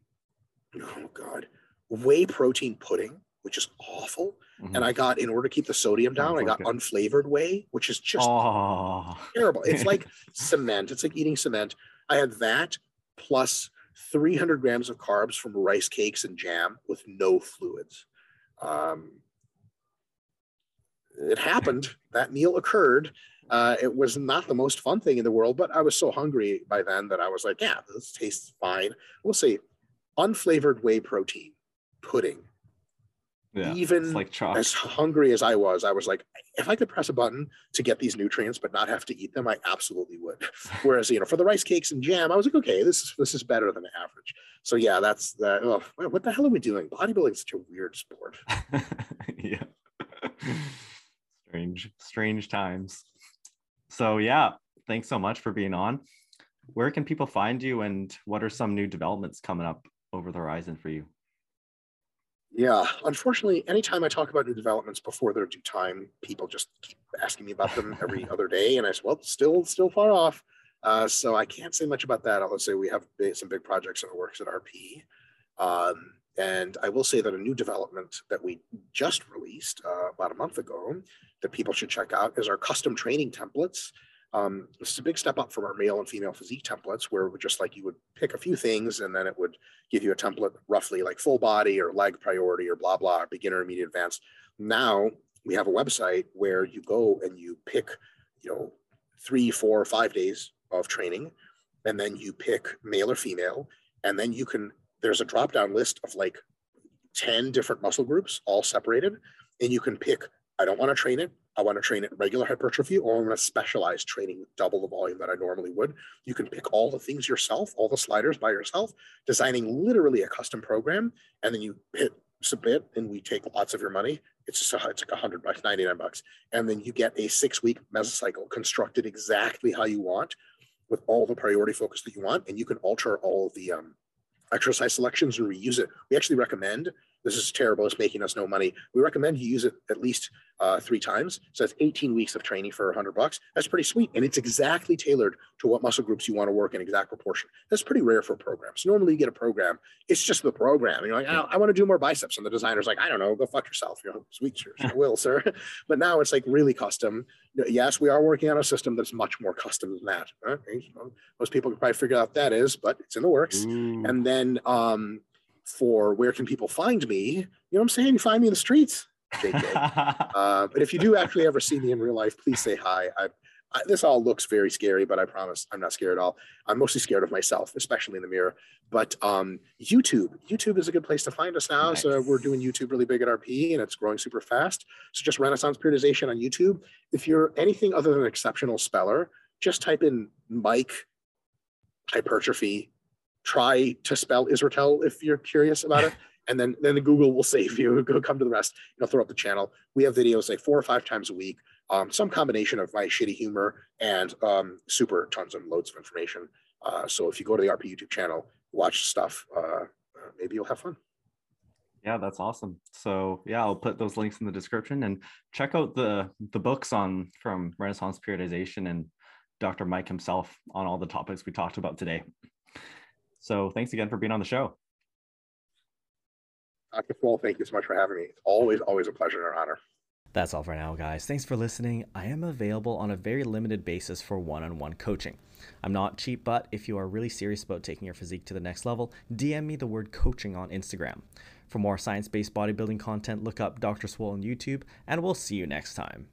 oh god, whey protein pudding, which is awful. Mm-hmm. And I got, in order to keep the sodium down, I got unflavored whey, which is just oh. terrible. It's like [LAUGHS] cement. It's like eating cement. I had that plus 300 grams of carbs from rice cakes and jam with no fluids. Um, it happened. That meal occurred. Uh, it was not the most fun thing in the world, but I was so hungry by then that I was like, yeah, this tastes fine. We'll see. Unflavored whey protein pudding yeah, even like as hungry as I was, I was like, if I could press a button to get these nutrients but not have to eat them, I absolutely would. [LAUGHS] Whereas, you know, for the rice cakes and jam, I was like, okay, this is this is better than average. So yeah, that's the oh, what the hell are we doing? Bodybuilding is such a weird sport. [LAUGHS] yeah. strange, strange times. So yeah, thanks so much for being on. Where can people find you and what are some new developments coming up over the horizon for you? Yeah, unfortunately, anytime I talk about new developments before their due time, people just keep asking me about them every [LAUGHS] other day, and I said, "Well, still, still far off." Uh, so I can't say much about that. I'll say we have big, some big projects in the works at RP, um, and I will say that a new development that we just released uh, about a month ago that people should check out is our custom training templates. Um, this is a big step up from our male and female physique templates, where just like you would pick a few things and then it would give you a template roughly like full body or leg priority or blah blah, beginner, intermediate, advanced. Now we have a website where you go and you pick, you know, three, four, five days of training, and then you pick male or female, and then you can. There's a drop down list of like ten different muscle groups, all separated, and you can pick. I don't want to train it. I want to train at regular hypertrophy or I'm going to specialize training double the volume that I normally would. You can pick all the things yourself, all the sliders by yourself, designing literally a custom program, and then you hit submit and we take lots of your money. It's just a, it's like a hundred bucks, 99 bucks. And then you get a six week mesocycle constructed exactly how you want with all the priority focus that you want. And you can alter all the um, exercise selections and reuse it. We actually recommend this is terrible. It's making us no money. We recommend you use it at least uh, three times. So that's 18 weeks of training for 100 bucks. That's pretty sweet, and it's exactly tailored to what muscle groups you want to work in exact proportion. That's pretty rare for programs. Normally, you get a program. It's just the program. And you're like, I, I want to do more biceps, and the designer's like, I don't know, go fuck yourself. You know, sweet, sure, I [LAUGHS] will, sir. But now it's like really custom. Yes, we are working on a system that's much more custom than that. Okay? Most people can probably figure out what that is, but it's in the works. Ooh. And then um, for where can people find me, you know what I'm saying? You find me in the streets, JK. [LAUGHS] uh, but if you do actually ever see me in real life, please say hi. I, I, this all looks very scary, but I promise I'm not scared at all. I'm mostly scared of myself, especially in the mirror. But um, YouTube, YouTube is a good place to find us now. Nice. So we're doing YouTube really big at RP, and it's growing super fast. So just Renaissance Periodization on YouTube. If you're anything other than an exceptional speller, just type in Mike hypertrophy try to spell Israetel if you're curious about it. [LAUGHS] and then then the Google will save you. [LAUGHS] Go come to the rest. You'll throw up the channel. We have videos like four or five times a week. Um, some combination of my shitty humor and um, super tons and loads of information. Uh, so if you go to the RP YouTube channel, watch stuff, uh, maybe you'll have fun. Yeah, that's awesome. So yeah, I'll put those links in the description and check out the the books on from Renaissance periodization and Dr. Mike himself on all the topics we talked about today. So thanks again for being on the show. Dr. Swole, thank you so much for having me. It's always, always a pleasure and an honor. That's all for now, guys. Thanks for listening. I am available on a very limited basis for one on one coaching. I'm not cheap, but if you are really serious about taking your physique to the next level, DM me the word coaching on Instagram. For more science based bodybuilding content, look up Dr. Swole on YouTube, and we'll see you next time.